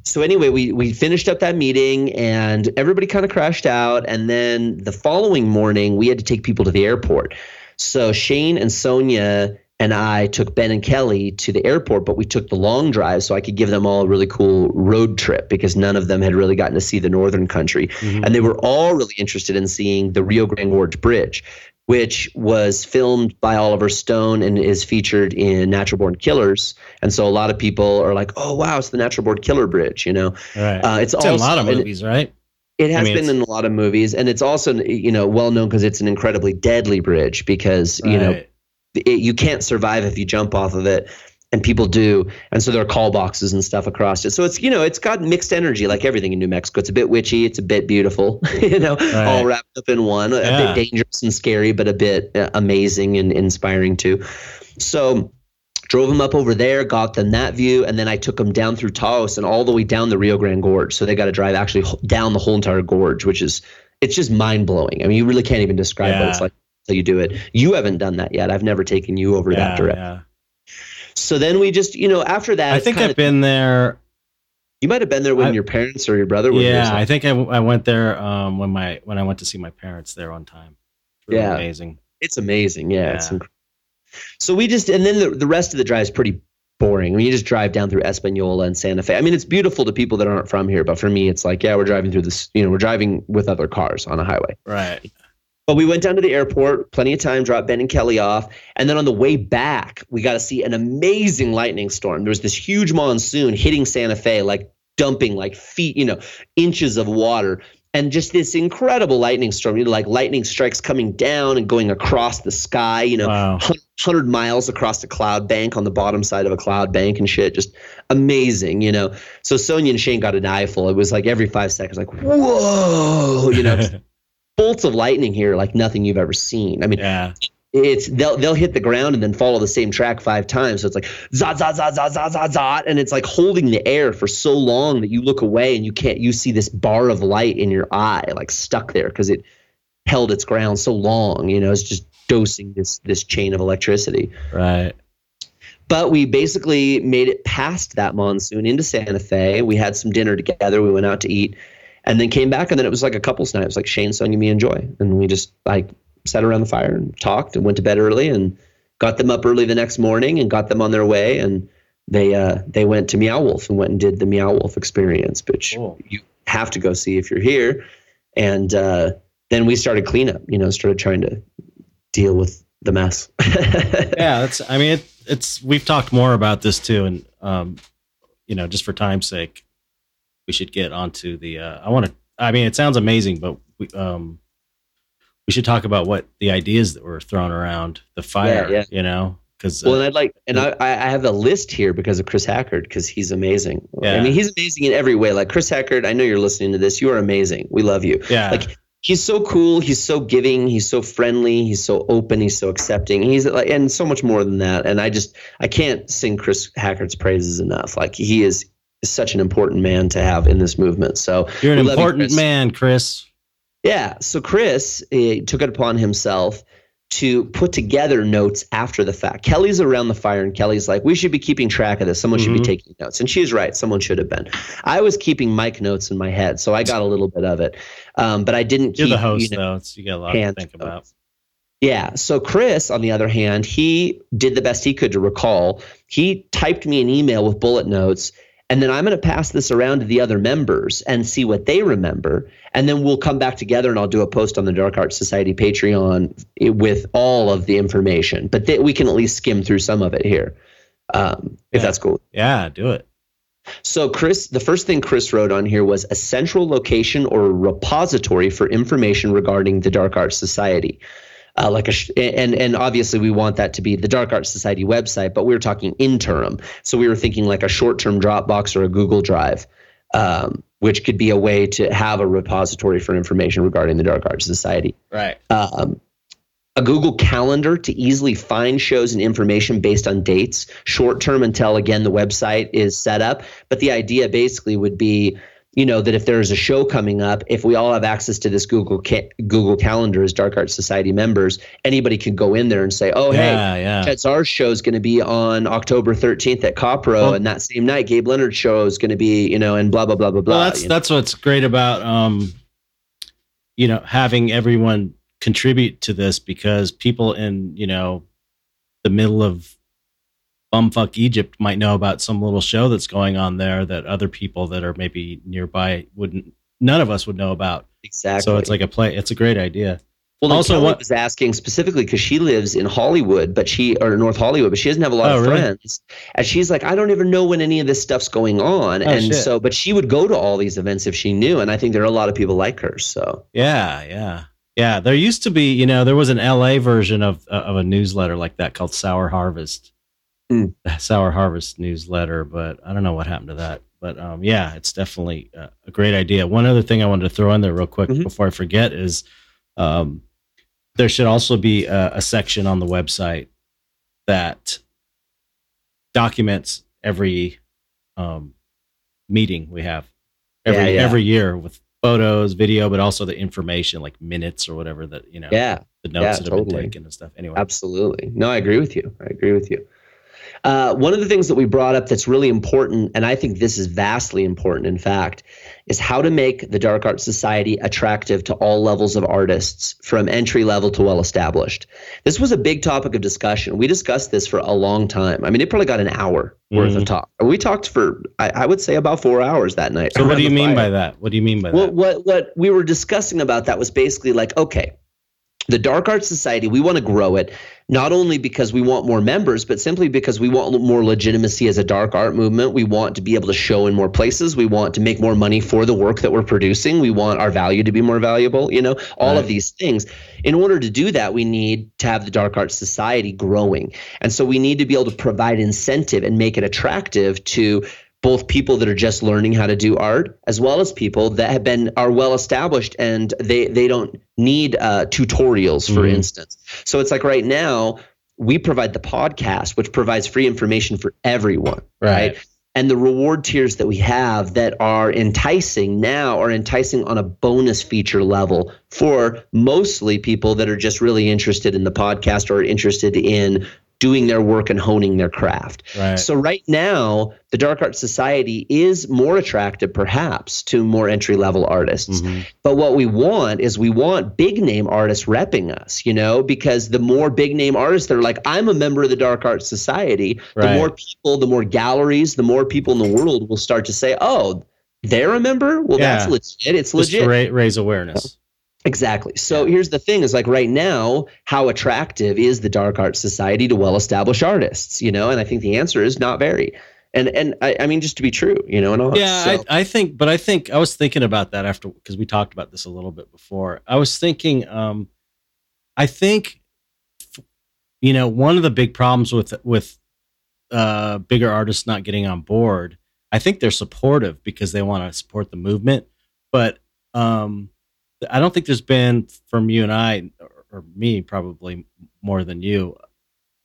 so anyway, we we finished up that meeting and everybody kind of crashed out. And then the following morning, we had to take people to the airport. So Shane and Sonia and I took Ben and Kelly to the airport, but we took the long drive so I could give them all a really cool road trip because none of them had really gotten to see the northern country. Mm-hmm. And they were all really interested in seeing the Rio Grande Gorge Bridge which was filmed by Oliver Stone and is featured in Natural Born Killers. And so a lot of people are like, "Oh, wow, it's the Natural Born Killer Bridge," you know. Right. Uh, it's, it's also, a lot of movies, right? It has I mean, been in a lot of movies, and it's also you know well known because it's an incredibly deadly bridge because right. you know it, you can't survive if you jump off of it and people do and so there are call boxes and stuff across it. So it's you know it's got mixed energy like everything in new mexico. It's a bit witchy it's a bit beautiful you know right. all wrapped up in one. Yeah. a bit dangerous and scary but a bit uh, amazing and inspiring too. So drove them up over there got them that view and then i took them down through taos and all the way down the rio grande gorge. So they got to drive actually down the whole entire gorge which is it's just mind-blowing. I mean you really can't even describe yeah. what it's like until you do it. You haven't done that yet. I've never taken you over yeah, that direction so then we just, you know, after that, I think I've been there. You might have been there when I, your parents or your brother were yeah, I think I, I went there um, when my when I went to see my parents there on time. Really yeah, amazing. It's amazing. Yeah, yeah. it's incredible. So we just and then the, the rest of the drive is pretty boring. I mean, you just drive down through Espanola and Santa Fe. I mean, it's beautiful to people that aren't from here, but for me, it's like, yeah, we're driving through this. You know, we're driving with other cars on a highway. Right. But we went down to the airport, plenty of time, dropped Ben and Kelly off. And then on the way back, we got to see an amazing lightning storm. There was this huge monsoon hitting Santa Fe, like dumping like feet, you know, inches of water. and just this incredible lightning storm. You know, like lightning strikes coming down and going across the sky. You know, Wow. hundred miles across a cloud bank on the bottom side of a cloud bank and shit. Just amazing, you know. So Sonia and Shane got an eyeful. It was like every five seconds, like whoa, you know, bolts of lightning here, like nothing you've ever seen. I mean, yeah. it's they'll they'll hit the ground and then follow the same track five times. So it's like zot zot zot zot zot zot zot, and it's like holding the air for so long that you look away and you can't. You see this bar of light in your eye, like stuck there because it held its ground so long. You know, it's just dosing this this chain of electricity. Right. But we basically made it past that monsoon into Santa Fe. We had some dinner together. We went out to eat, and then came back. And then it was like a couple's night. It was like Shane, Sonia, me, and Joy, and we just like sat around the fire and talked and went to bed early and got them up early the next morning and got them on their way. And they uh, they went to Meow Wolf and went and did the Meow Wolf experience, which Cool. you have to go see if you're here. And uh, then we started cleanup. You know, started trying to deal with the mess. yeah, that's. I mean, it, it's. We've talked more about this too, and um, you know, just for time's sake, we should get onto the. Uh, I want to. I mean, it sounds amazing, but we um, we should talk about what the ideas that were thrown around the fire. yeah. You know, because Well, and I'd like, and I, I have a list here because of Chris Hackard because he's amazing. Yeah. I mean, he's amazing in every way. Like Chris Hackard, I know you're listening to this. You are amazing. We love you. yeah, Like he's so cool. He's so giving. He's so friendly. He's so open. He's so accepting. He's like, and so much more than that. And I just, I can't sing Chris Hackard's praises enough. Like he is such an important man to have in this movement. So you're an love you, important Chris. man, Chris. yeah. So Chris uh, took it upon himself to put together notes after the fact. Kelly's around the fire, and Kelly's like, "We should be keeping track of this. Someone should be Mhm. taking notes." And she's right. Someone should have been. I was keeping mic notes in my head, so I got a little bit of it, um, but I didn't You're keep. the host, you know, though. You got a lot to think about. notes. Yeah. So Chris, on the other hand, he did the best he could to recall. He typed me an email with bullet notes, and then I'm going to pass this around to the other members and see what they remember. And then we'll come back together and I'll do a post on the Dark Arts Society Patreon with all of the information. But th- we can at least skim through some of it here, um, if Yeah. that's cool. Yeah, do it. So, Chris, the first thing Chris wrote on here was a central location or repository for information regarding the Dark Arts Society. Uh, like a sh- and and obviously we want that to be the Dark Arts Society website, but we were talking interim, so we were thinking like a short-term Dropbox or a Google Drive, um, which could be a way to have a repository for information regarding the Dark Arts Society Right. um, a Google Calendar to easily find shows and information based on dates, short term until again the website is set up. But the idea basically would be, you know, that if there's a show coming up, if we all have access to this Google ca- Google Calendar as Dark Arts Society members, anybody can go in there and say, "Oh, hey, yeah, yeah. Chet Zar's show is going to be on October 13th at Copro, Well- and that same night, Gabe Leonard's show is going to be, you know, and blah blah blah blah blah." well that's you know? that's what's great about um you know having everyone contribute to this because people in you know the middle of bumfuck egypt might know about some little show that's going on there that other people that are maybe nearby wouldn't none of us would know about exactly. so it's like a play it's a great idea Well, Also, Kelly what- was asking specifically because she lives in Hollywood, but she or North Hollywood, but she doesn't have a lot Oh, of really? friends. And she's like, I don't even know when any of this stuff's going on. Oh, and shit. so, but she would go to all these events if she knew. And I think there are a lot of people like her. So yeah yeah yeah there used to be you know there was an la version of of a newsletter like that called sour harvest Hmm. sour harvest newsletter but i don't know what happened to that but um yeah it's definitely uh, a great idea one other thing i wanted to throw in there real quick Mhm. before i forget is um there should also be a, a section on the website that documents every um meeting we have every Yeah, yeah. every year with photos video but also the information like minutes or whatever that you know yeah, the notes yeah, that have been taken and stuff anyway absolutely. No, I agree with you. I agree with you. Uh, one of the things that we brought up that's really important, and I think this is vastly important, in fact, is how to make the Dark art Society attractive to all levels of artists, from entry level to well established. This was a big topic of discussion. We discussed this for a long time. I mean, it probably got an hour worth of Mhm. talk. We talked for, I, I would say, about four hours that night. so what do you mean fire. by that what do you mean by Well, that what what we were discussing about that was basically like, okay, the Dark Art Society, we want to grow it. Not only because we want more members, but simply because we want more legitimacy as a dark art movement. We want to be able to show in more places. We want to make more money for the work that we're producing. We want our value to be more valuable, you know, all right. of these things. In order to do that, we need to have the Dark Art Society growing. And so we need to be able to provide incentive and make it attractive to both people that are just learning how to do art as well as people that have been are well established and they they don't need uh, tutorials for mm-hmm. instance so it's like right now we provide the podcast which provides free information for everyone right, right? and the reward tiers that we have that are enticing now are enticing on a bonus feature level for mostly people that are just really interested in the podcast or interested in doing their work and honing their craft. Right. So right now, the Dark Art Society is more attractive perhaps to more entry level artists. Mm-hmm. But what we want is we want big name artists repping us, you know, because the more big name artists that are like, I'm a member of the Dark Art Society, right. the more people, the more galleries, the more people in the world will start to say, oh, they're a member? Well, yeah. that's legit. It's Just legit. raise awareness. Exactly. So here's the thing is like right now, how attractive is the dark art society to well established artists? You know, and I think the answer is not very. And and I, I mean just to be true, you know, and all Yeah, so. I, I think but I think I was thinking about that after because we talked about this a little bit before. I was thinking um I think you know, one of the big problems with with uh bigger artists not getting on board, I think they're supportive because they want to support the movement, but um I don't think there's been from you and I, or, me probably more than you,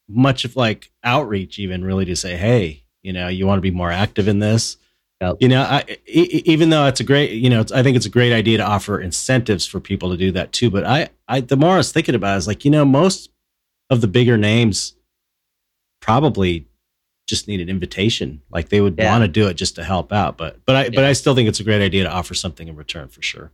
much of like outreach, even really to say, hey, you know, you want to be more active in this. Yep. You know, I, even though it's a great, you know, I think it's a great idea to offer incentives for people to do that too. But I, I, the more I was thinking about, it, I was like, you know, most of the bigger names probably just need an invitation. Like they would yeah. want to do it just to help out. But, but I, yeah. but I still think it's a great idea to offer something in return for sure.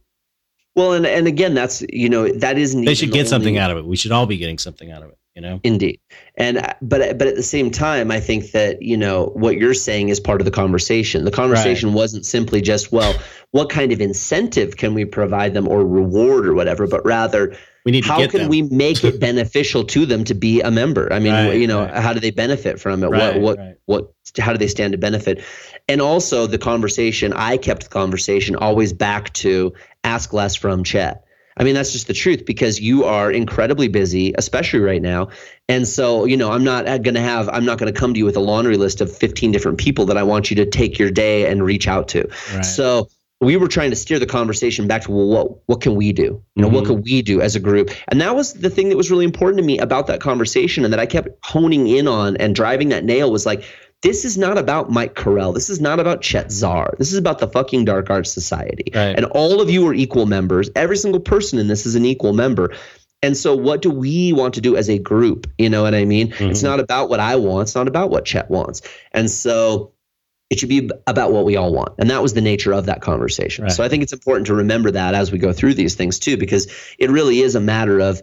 Well, and and again, that's you know that isn't. They should get the something out of it. We should all be getting something out of it. You know. Indeed, and uh, but but at the same time, I think that you know what you're saying is part of the conversation. The conversation right. wasn't simply just well, what kind of incentive can we provide them or reward or whatever, but rather we need how can them. we make it beneficial to them to be a member i mean right, you know right. how do they benefit from it right, what what what how do they stand to benefit and also the conversation i kept the conversation always back to ask less from Chet. I mean, that's just the truth because you are incredibly busy, especially right now. And so, you know, I'm not going to have, I'm not going to come to you with a laundry list of 15 different people that I want you to take your day and reach out to. Right. So, we were trying to steer the conversation back to well, what what can we do? You know, mm-hmm. what can we do as a group? And that was the thing that was really important to me about that conversation, and that I kept honing in on and driving that nail was like, this is not about Mike Corrado. This is not about Chet Zar. This is about the fucking Dark Arts Society. Right. And all of you are equal members. Every single person in this is an equal member. And so, what do we want to do as a group? You know what I mean? Mm-hmm. It's not about what I want. It's not about what Chet wants. And so, it should be about what we all want. And that was the nature of that conversation. Right. So, I think it's important to remember that as we go through these things too, because it really is a matter of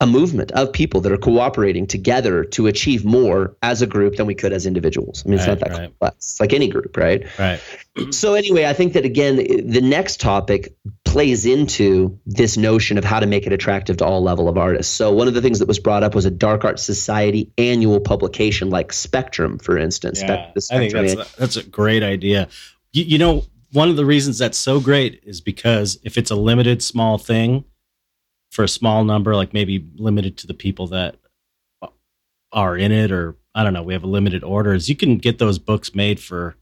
a movement of people that are cooperating together to achieve more as a group than we could as individuals. I mean, it's right, not that right. complex. It's like any group, right? Right. So anyway, I think that again, the next topic plays into this notion of how to make it attractive to all level of artists. So one of the things that was brought up was a Dark Art Society annual publication, like Spectrum, for instance. Yeah, I think that's a, that's a great idea. You, you know, one of the reasons that's so great is because if it's a limited small thing for a small number, like maybe limited to the people that are in it, or I don't know, we have a limited orders. You can get those books made for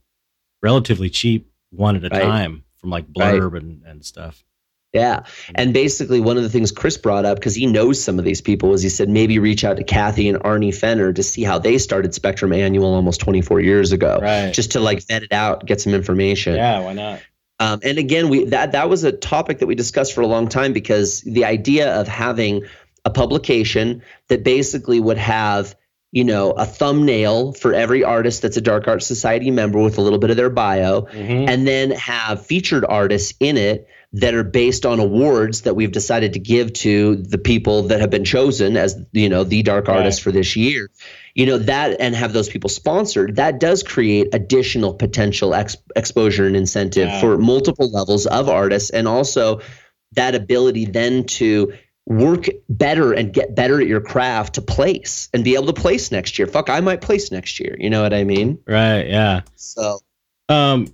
relatively cheap, one at a right. time, from like Blurb right. and, and stuff. Yeah. And basically, one of the things Chris brought up, because he knows some of these people, was he said maybe reach out to Cathy and Arnie Fenner to see how they started Spectrum Annual almost 24 years ago. Right. Just to like vet it out, get some information. Yeah, why not? Um, and again, we that that was a topic that we discussed for a long time because the idea of having a publication that basically would have you know a thumbnail for every artist that's a dark art society member with a little bit of their bio mm-hmm. and then have featured artists in it that are based on awards that we've decided to give to the people that have been chosen as you know the dark artists right. for this year you know that and have those people sponsored that does create additional potential ex- exposure and incentive yeah. for multiple levels of artists and also that ability then to work better and get better at your craft to place and be able to place next year. Fuck, I might place next year. You know what I mean? Right. Yeah. So, um,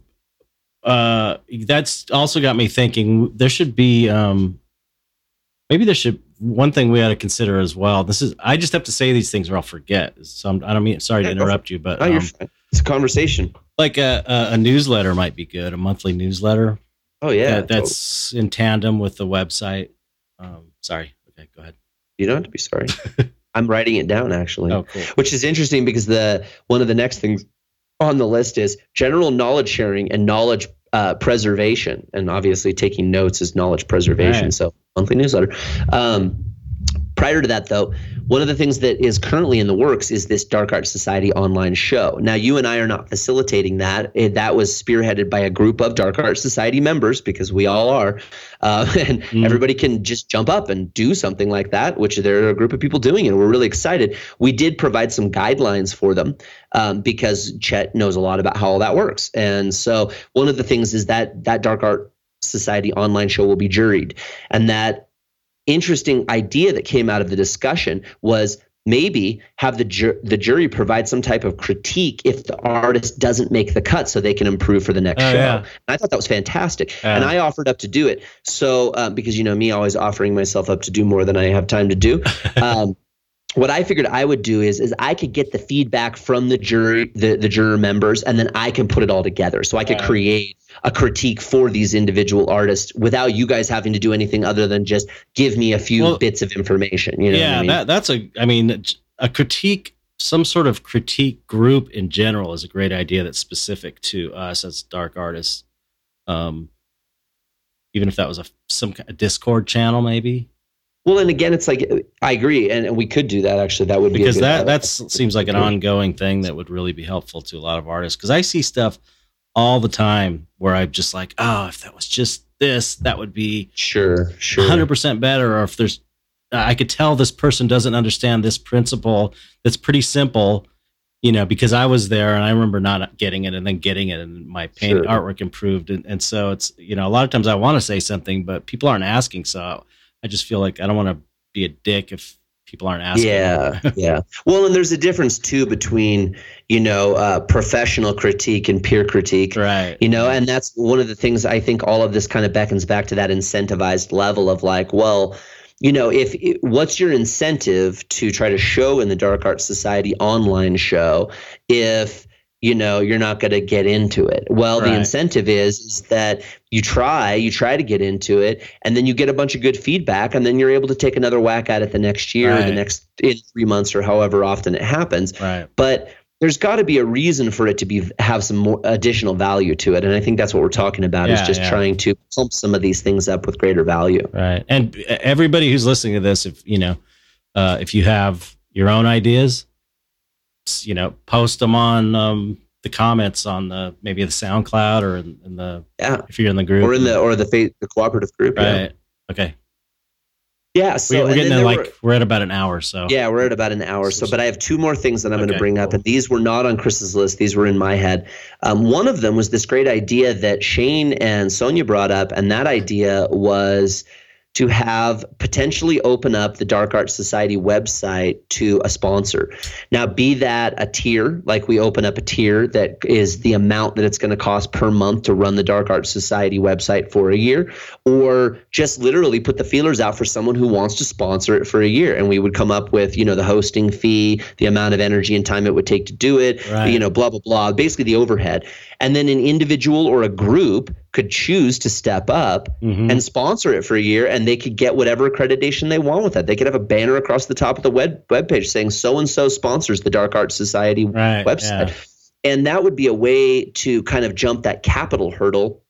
uh, that's also got me thinking there should be, um, maybe there should, one thing we ought to consider as well. This is, I just have to say these things or I'll forget. So I'm, I don't mean, sorry to interrupt you, but um, it's a conversation. Like a, a, a, newsletter might be good, a monthly newsletter. Oh yeah. That, that's totally. in tandem with the website. Um, sorry. Okay, go ahead. You don't have to be sorry. I'm writing it down actually. Oh, cool. Which is interesting because the one of the next things on the list is general knowledge sharing and knowledge uh, preservation, and obviously taking notes is knowledge preservation. Right. So monthly newsletter. Um, prior to that, though, one of the things that is currently in the works is this Dark Art Society online show. Now, you and I are not facilitating that. It, that was spearheaded by a group of Dark Art Society members because we all are. Uh, and mm. everybody can just jump up and do something like that, which there are a group of people doing it. We're really excited. We did provide some guidelines for them um, because Chet knows a lot about how all that works. And so, one of the things is that that Dark Art Society online show will be juried, and that interesting idea that came out of the discussion was maybe have the ju- the jury provide some type of critique if the artist doesn't make the cut so they can improve for the next oh, show. Yeah. I thought that was fantastic. and I offered up to do it. So uh, because you know me always offering myself up to do more than I have time to do. Um, what I figured I would do is is I could get the feedback from the jury, the, the juror members, and then I can put it all together. So I could create a critique for these individual artists without you guys having to do anything other than just give me a few well, bits of information. You know yeah, I mean? that, that's a. I mean, a critique, some sort of critique group in general is a great idea that's specific to us as dark artists. Um, even if that was a some a Discord channel, maybe. Well, and again, it's like I agree, and, and we could do that. Actually, that would because be that that seems like an ongoing thing that would really be helpful to a lot of artists. Because I see stuff all the time where I'm just like, oh, if that was just this, that would be sure, sure, hundred percent better. Or if there's, I could tell this person doesn't understand this principle that's pretty simple, you know, because I was there and I remember not getting it and then getting it and my paint sure. artwork improved. And, and so it's, you know, a lot of times I want to say something, but people aren't asking. So I just feel like I don't want to be a dick if people aren't asking. Yeah, yeah. Well, and there's a difference too between you know uh, professional critique and peer critique, right? You know, and that's one of the things I think all of this kind of beckons back to that incentivized level of like, well. You know, if what's your incentive to try to show in the Dark Art Society online show if you know you're not going to get into it well right. the incentive is is that you try you try to get into it and then you get a bunch of good feedback and then you're able to take another whack at it the next year right. or the next in three months or however often it happens right but there's got to be a reason for it to be have some more additional value to it and i think that's what we're talking about yeah, is just yeah. trying to pump some of these things up with greater value right and everybody who's listening to this if you know uh, if you have your own ideas you know, post them on um, the comments on the maybe the SoundCloud or in, in, the yeah if you're in the group or in the or the the cooperative group. Right. Yeah. Okay. Yeah, so we're, getting like were, we're at about an hour. So yeah, we're at about an hour. So, but I have two more things that I'm okay, going to bring cool. up, and these were not on Chris's list; these were in my head. Um, one of them was this great idea that Shane and Sonia brought up, and that idea was to have potentially open up the Dark Art Society website to a sponsor. Now, be that a tier, like we open up a tier that is the amount that it's going to cost per month to run the Dark Art Society website for a year, or just literally put the feelers out for someone who wants to sponsor it for a year. And we would come up with, you know, the hosting fee, the amount of energy and time it would take to do it, right. you know, blah, blah, blah, basically the overhead. And then an individual or a group could choose to step up mm-hmm. and sponsor it for a year and they could get whatever accreditation they want with that. They could have a banner across the top of the web webpage saying so and so sponsors the Dark Art Society right, website. Yeah. And that would be a way to kind of jump that capital hurdle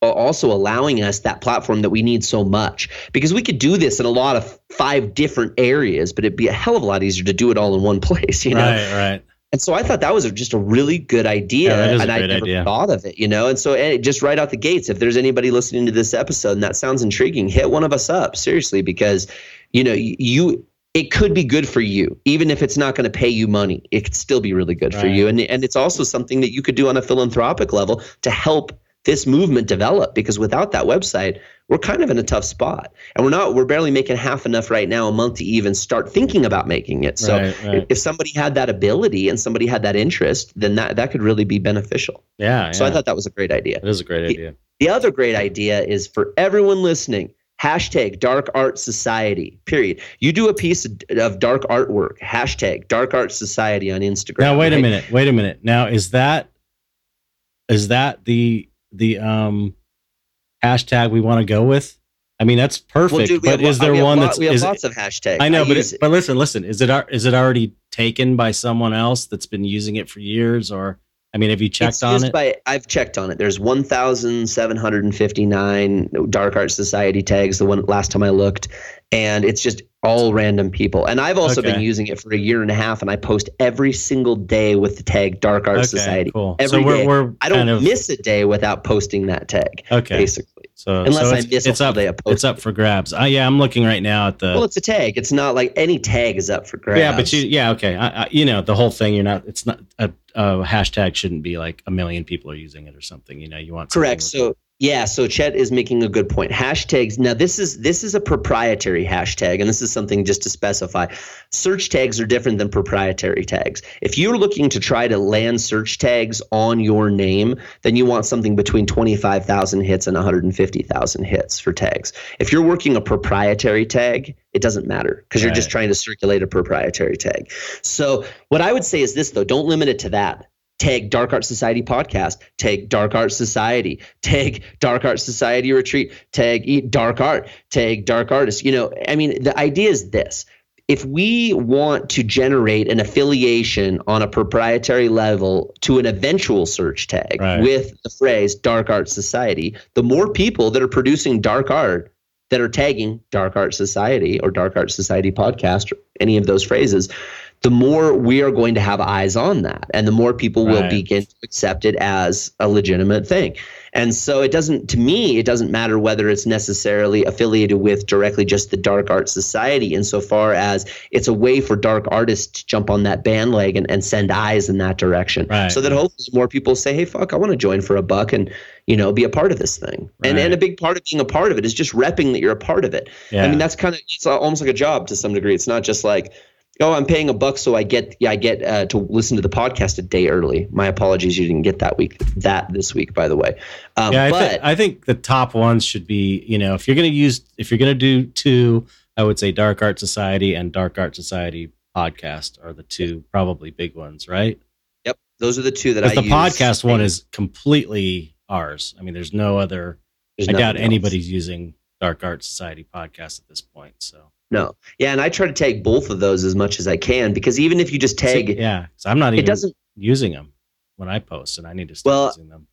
while also allowing us that platform that we need so much because we could do this in a lot of five different areas but it'd be a hell of a lot easier to do it all in one place you know right right and so I thought that was just a really good idea, yeah, and I never idea. thought of it, you know. And so, eh, just right out the gates, if there's anybody listening to this episode and that sounds intriguing, hit one of us up seriously, because you know you it could be good for you, even if it's not going to pay you money. It could still be really good right. for you, and and it's also something that you could do on a philanthropic level to help this movement develop because without that website, we're kind of in a tough spot. And we're not, we're barely making half enough right now a month to even start thinking about making it. So Right, right. if somebody had that ability and somebody had that interest, then that, that could really be beneficial. Yeah. So I thought that was a great idea. it is a great idea. The other great idea is for everyone listening. Hashtag Dark Art Society. Period. You do a piece of, of dark artwork. Hashtag Dark Art Society on Instagram. Now wait a minute. Wait a minute. Now is that is that the the um hashtag we want to go with? I mean that's perfect. Well, dude, but is lo- there one that's we have is, lots of hashtags. I know, but use it, but listen, listen. Is it is it already taken by someone else that's been using it for years, or I mean, have you checked it's on it? By, I've checked on it. There's 1,759 Dark Art Society tags. The one last time I looked, and it's just all random people. And I've also been using it for a year and a half, and I post every single day with the tag Dark Art okay, Society. cool. Every so we're, day. we're I don't of, miss a day without posting that tag. okay. Basically, So unless so I it's, miss it's up. day. It's up for grabs. Uh, yeah, I'm looking right now at the. well, it's a tag. It's not like any tag is up for grabs. yeah, but you, yeah, okay. I, I, you know, the whole thing. You're not. It's not a, a hashtag. Shouldn't be like a million people are using it or something. You know, you want Correct. So yeah, so Chet is making a good point. Hashtags. Now this is this is a proprietary hashtag, and this is something just to specify. Search tags are different than proprietary tags. If you're looking to try to land search tags on your name, then you want something between 25,000 hits and 150,000 hits for tags. If you're working a proprietary tag, it doesn't matter because you're just trying to circulate a proprietary tag. So what I would say is this though, don't limit it to that tag Dark Art Society podcast, tag Dark Art Society, tag Dark Art Society retreat, tag Eat Dark Art, tag Dark Artist. You know, I mean, the idea is this. If we want to generate an affiliation on a proprietary level to an eventual search tag Right. with the phrase Dark Art Society, the more people that are producing dark art that are tagging Dark Art Society or Dark Art Society podcast, or any of those phrases, the more we are going to have eyes on that and the more people will begin to accept it as a legitimate thing and so it doesn't to me it doesn't matter whether it's necessarily affiliated with directly just the dark art society insofar as it's a way for dark artists to jump on that bandwagon and send eyes in that direction Right. so that hopefully more people say hey fuck i want to join for a buck and you know be a part of this thing and and a big part of being a part of it is just repping that you're a part of it yeah. I mean, that's kind of it's almost like a job to some degree. It's not just like, oh, I'm paying a buck, so I get yeah, I get uh, to listen to the podcast a day early. My apologies, you didn't get that week that this week, by the way. Um, yeah, I, but thi- I think the top ones should be, you know, if you're going to use, if you're going to do two, I would say Dark Art Society and Dark Art Society podcast are the two probably big ones, right? yep, those are the two that I the use. podcast one is completely ours. I mean, there's no other. There's I doubt else. anybody's using Dark Art Society podcast at this point. So No, yeah, and I try to tag both of those as much as I can because even if you just tag, See, yeah, so I'm not even it doesn't. using them when I post, and I need to start Well, using them.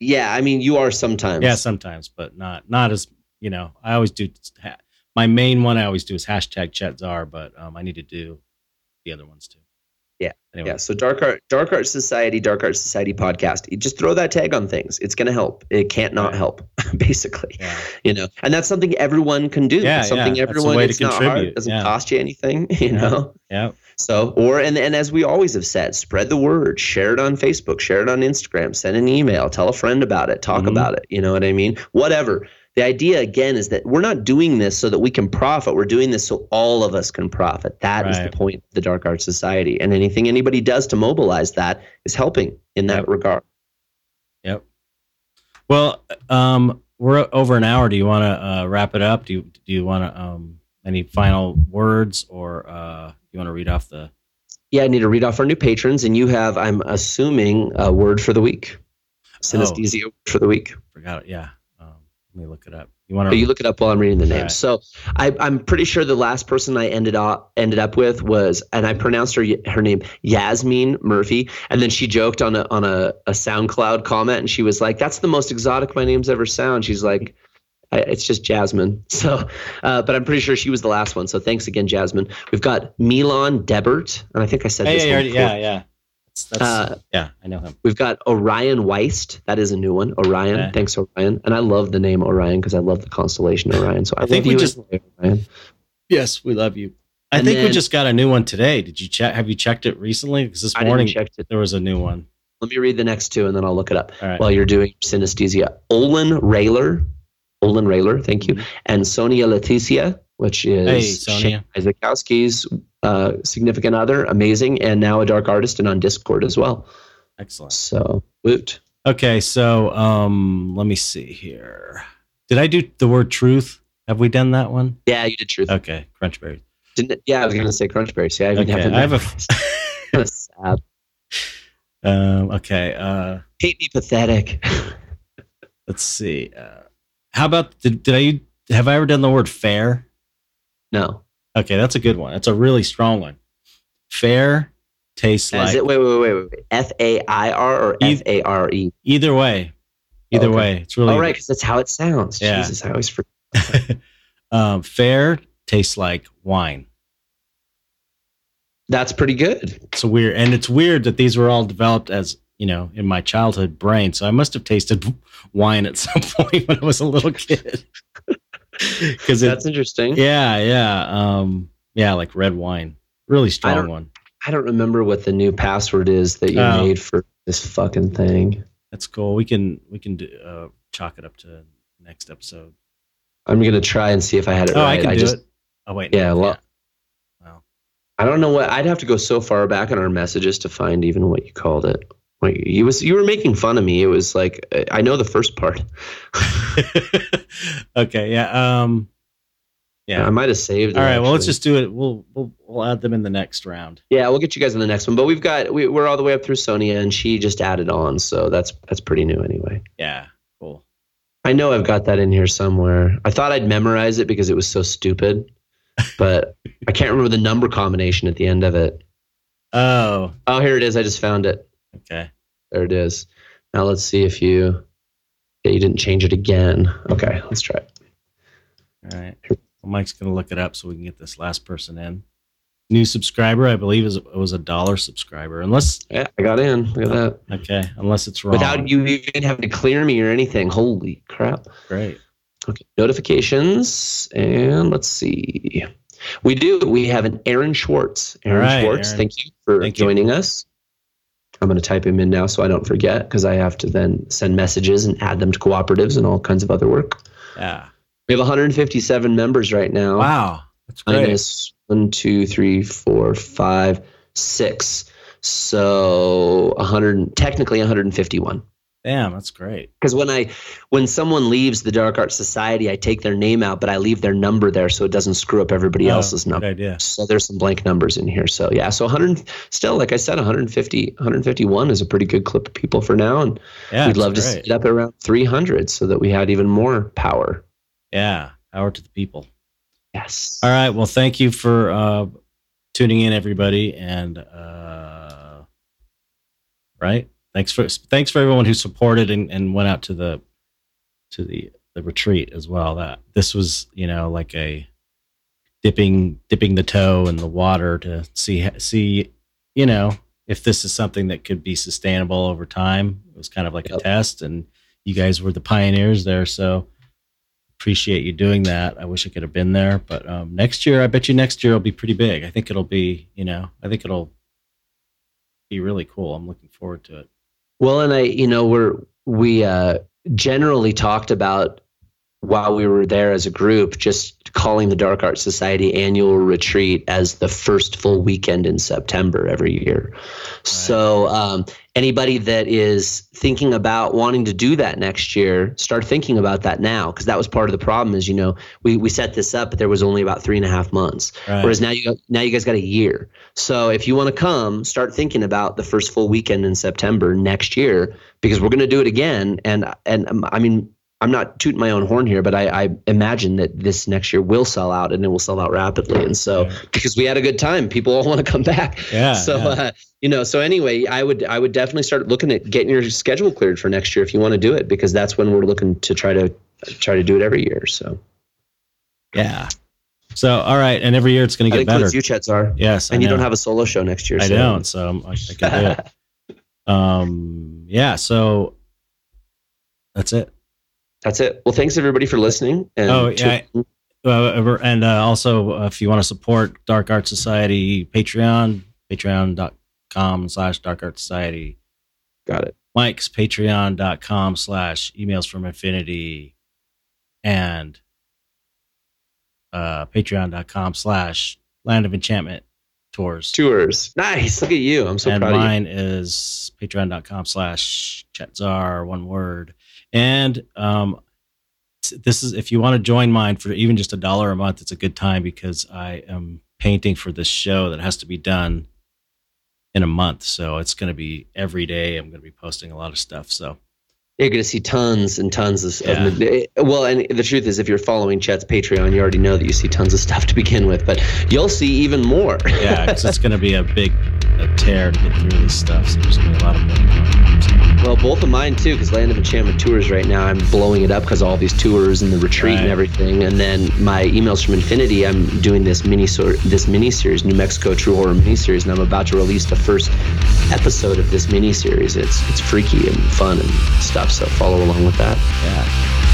Yeah, I mean, you are sometimes. Yeah, sometimes, but not not as you know. I always do. ha- My main one I always do is hashtag Chet Zar, but um, I need to do the other ones too. Yeah, Anyway, Yeah, so Dark Art, Dark Art Society, Dark Art Society podcast. You just throw that tag on things. It's going to help. It can't not help, basically. yeah, you know and that's something everyone can do Yeah, something yeah, that's a everyone to it's not hard contribute, it doesn't yeah. cost you anything you Yeah. know yeah, so or and, and as we always have said spread the word share it on facebook share it on instagram send an email tell a friend about it talk Mhm. about it you know what i mean whatever the idea again is that we're not doing this so that we can profit we're doing this so all of us can profit That is Right. the point of the dark arts society and anything anybody does to mobilize that is helping in that Yep. regard yep. Well, um, we're over an hour. Do you want to uh, wrap it up? Do you do you want to um any final words or uh you want to read off the? Yeah, I need to read off our new patrons, and you have, I'm assuming, a word for the week. Synesthesia word for the week. Forgot it. Yeah. Let me look it up. You want to? you look it up while I'm reading the names. Right. So I, I'm pretty sure the last person I ended up ended up with was, and I pronounced her her name Yasmin Murphy, and then she joked on a on a, a SoundCloud comment, and she was like, "That's the most exotic my name's ever sound." She's like. It's just Jasmine. So, uh, but I'm pretty sure she was the last one. So thanks again, Jasmine. We've got Milan Debert, and I think I said Hey, this yeah, one yeah, yeah. That's, that's, Uh, yeah, I know him. We've got Orion Weist. That is a new one. Orion. Okay. Thanks, Orion. And I love the name Orion because I love the constellation Orion. So I, I think love we you just- as Orion. Yes, we love you. I And think we just got a new one today. Did you check? Have you checked it recently? Because this morning didn't it. there was a new one. Let me read the next two and then I'll look it up All right. while you're doing synesthesia. Olin Rayler, Olin Rayler, thank you, and Sonia Leticia, which is Hey, Sonia. Shane Isaacowski's uh, significant other, amazing, and now a dark artist and on Discord as well. Excellent. So, woot. Okay, so um, let me see here. Did I do the word truth? Have we done that one? Yeah, you did truth. Okay, Crunchberry. Didn't it? Yeah, I was going to say Crunchberry. See, I Okay, have. I have a. Sad. um, okay, uh, Hate me pathetic. let's see. Uh, how about did, did I have I ever done the word fair? no. Okay, that's a good one. That's a really strong one. Fair tastes Is like it? Wait, wait, wait, wait. wait. F A I R or F A R E? either way. Either Okay. way, it's really All right, because that's how it sounds. Yeah. Jesus, I always forget. um, fair tastes like wine. That's pretty good. It's weird, and it's weird that these were all developed as you know in my childhood brain. So I must have tasted wine at some point when I was a little kid. Because That's interesting. yeah, yeah, um, yeah, like red wine, really strong don't- one. I don't remember what the new password is that you Oh. made for this fucking thing. That's cool. We can we can do, uh, chalk it up to next episode. I'm gonna try and see if I had it Oh, right. I can do just it. Oh wait, Yeah, well- Wow. I don't know what I'd have to go so far back in our messages to find even what you called it. You was you were making fun of me. It was like I know the first part. okay, yeah, um, yeah. I might have saved it. All right, well, let's just do it. We'll we'll we'll add them in the next round. Yeah, we'll get you guys in the next one. But we've got we, we're all the way up through Sonia, and she just added on, so that's that's pretty new anyway. Yeah, cool. I know I've got that in here somewhere. I thought I'd memorize it because it was so stupid, but I can't remember the number combination at the end of it. Oh, Oh, here it is. I just found it. Okay. There it is. Now let's see if you yeah, you didn't change it again. Okay, let's try it. All right. Well, Mike's gonna look it up so we can get this last person in. New subscriber, I believe, is it was a dollar subscriber. Unless Yeah, I got in. Look at that. okay, unless it's wrong. Without you even having to clear me or anything. Holy crap. Great. Okay, notifications, and let's see. We do. We have an Aaron Schwartz. Aaron right, Schwartz, Aaron. thank you for Thank you. joining us. I'm going to type him in now so I don't forget because I have to then send messages and add them to cooperatives and all kinds of other work. Yeah. We have 157 members right now. Wow. That's great. Minus one, two, three, four, five, six. So 100, technically 151 Damn, that's great. because when I when someone leaves the Dark Art Society, I take their name out, but I leave their number there so it doesn't screw up everybody Oh, else's Good number. idea. So there's some blank numbers in here. So yeah, so 100 still like I said 150 151 is a pretty good clip of people for now and Yeah. we'd love to see it up around 300 so that we had even more power. Yeah. Power to the people. Yes. All right. Well, thank you for uh, tuning in, everybody, and uh, right. Thanks for thanks for everyone who supported and, and went out to the to the the retreat as well. That this was you know like a dipping dipping the toe in the water to see see you know if this is something that could be sustainable over time. It was kind of like Yep. a test, and you guys were the pioneers there, so appreciate you doing that. I wish I could have been there, but um, next year, I bet you next year will be pretty big. I think it'll be, you know, I think it'll be really cool. I'm looking forward to it. Well, and I, you know, we're we uh, generally talked about while we were there as a group, just calling the Dark Art Society annual retreat as the first full weekend in September every year. So, um, anybody that is thinking about wanting to do that next year, start thinking about that now, because that was part of the problem. Is you know we we set this up, but there was only about three and a half months. Right. Whereas now you got, now you guys got a year. So if you want to come, start thinking about the first full weekend in September next year because we're going to do it again. And and um, I mean, I'm not tooting my own horn here, but I, I imagine that this next year will sell out and it will sell out rapidly. And so Yeah. because we had a good time, people all want to come back. yeah. so yeah. uh, you know, so anyway, I would I would definitely start looking at getting your schedule cleared for next year if you want to do it because that's when we're looking to try to try to do it every year. So yeah. So, all right. And every year it's going to get better. you, Chet Zar, yes. And you don't have a solo show next year. I so. don't. So I, I can do it. Um, yeah. So that's it. That's it. Well, thanks everybody for listening. And Oh, yeah. Uh, and uh, also, uh, if you want to support Dark Art Society, Patreon, patreon.com slash Dark Art Society. Got it. Mike's patreon.com slash emails from infinity and uh, patreon.com slash land of enchantment tours. Tours. Nice. Look at you. I'm so and proud mine is patreon.com slash chetzar, one word. And um, this is if you want to join mine for even just a dollar a month, it's a good time because I am painting for this show that has to be done in a month. So it's going to be every day. I'm going to be posting a lot of stuff. So You're going to see tons and tons of, Yeah. of eh, well, and the truth is, if you're following Chet's Patreon, you already know that you see tons of stuff to begin with, but you'll see even more. yeah, 'cause it's going to be a big a tear to get through this stuff. So there's going to be a lot of. So, Well, both of mine too, because Land of Enchantment tours right now, I'm blowing it up because all these tours and the retreat and everything. And then my emails from Infinity, I'm doing this mini sor- this mini series, New Mexico True Horror mini series, and I'm about to release the first episode of this mini series. It's it's freaky and fun and stuff. So follow along with that. yeah.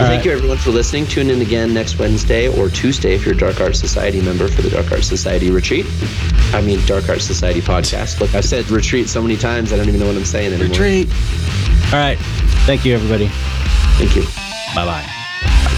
All thank you everyone for listening. Tune in again next Wednesday or Tuesday if you're a Dark Art Society member for the Dark Art Society retreat. I mean Dark Art Society podcast. Look, I've said retreat so many times I don't even know what I'm saying anymore. Retreat. All right. Thank you, everybody. Thank you. Bye bye.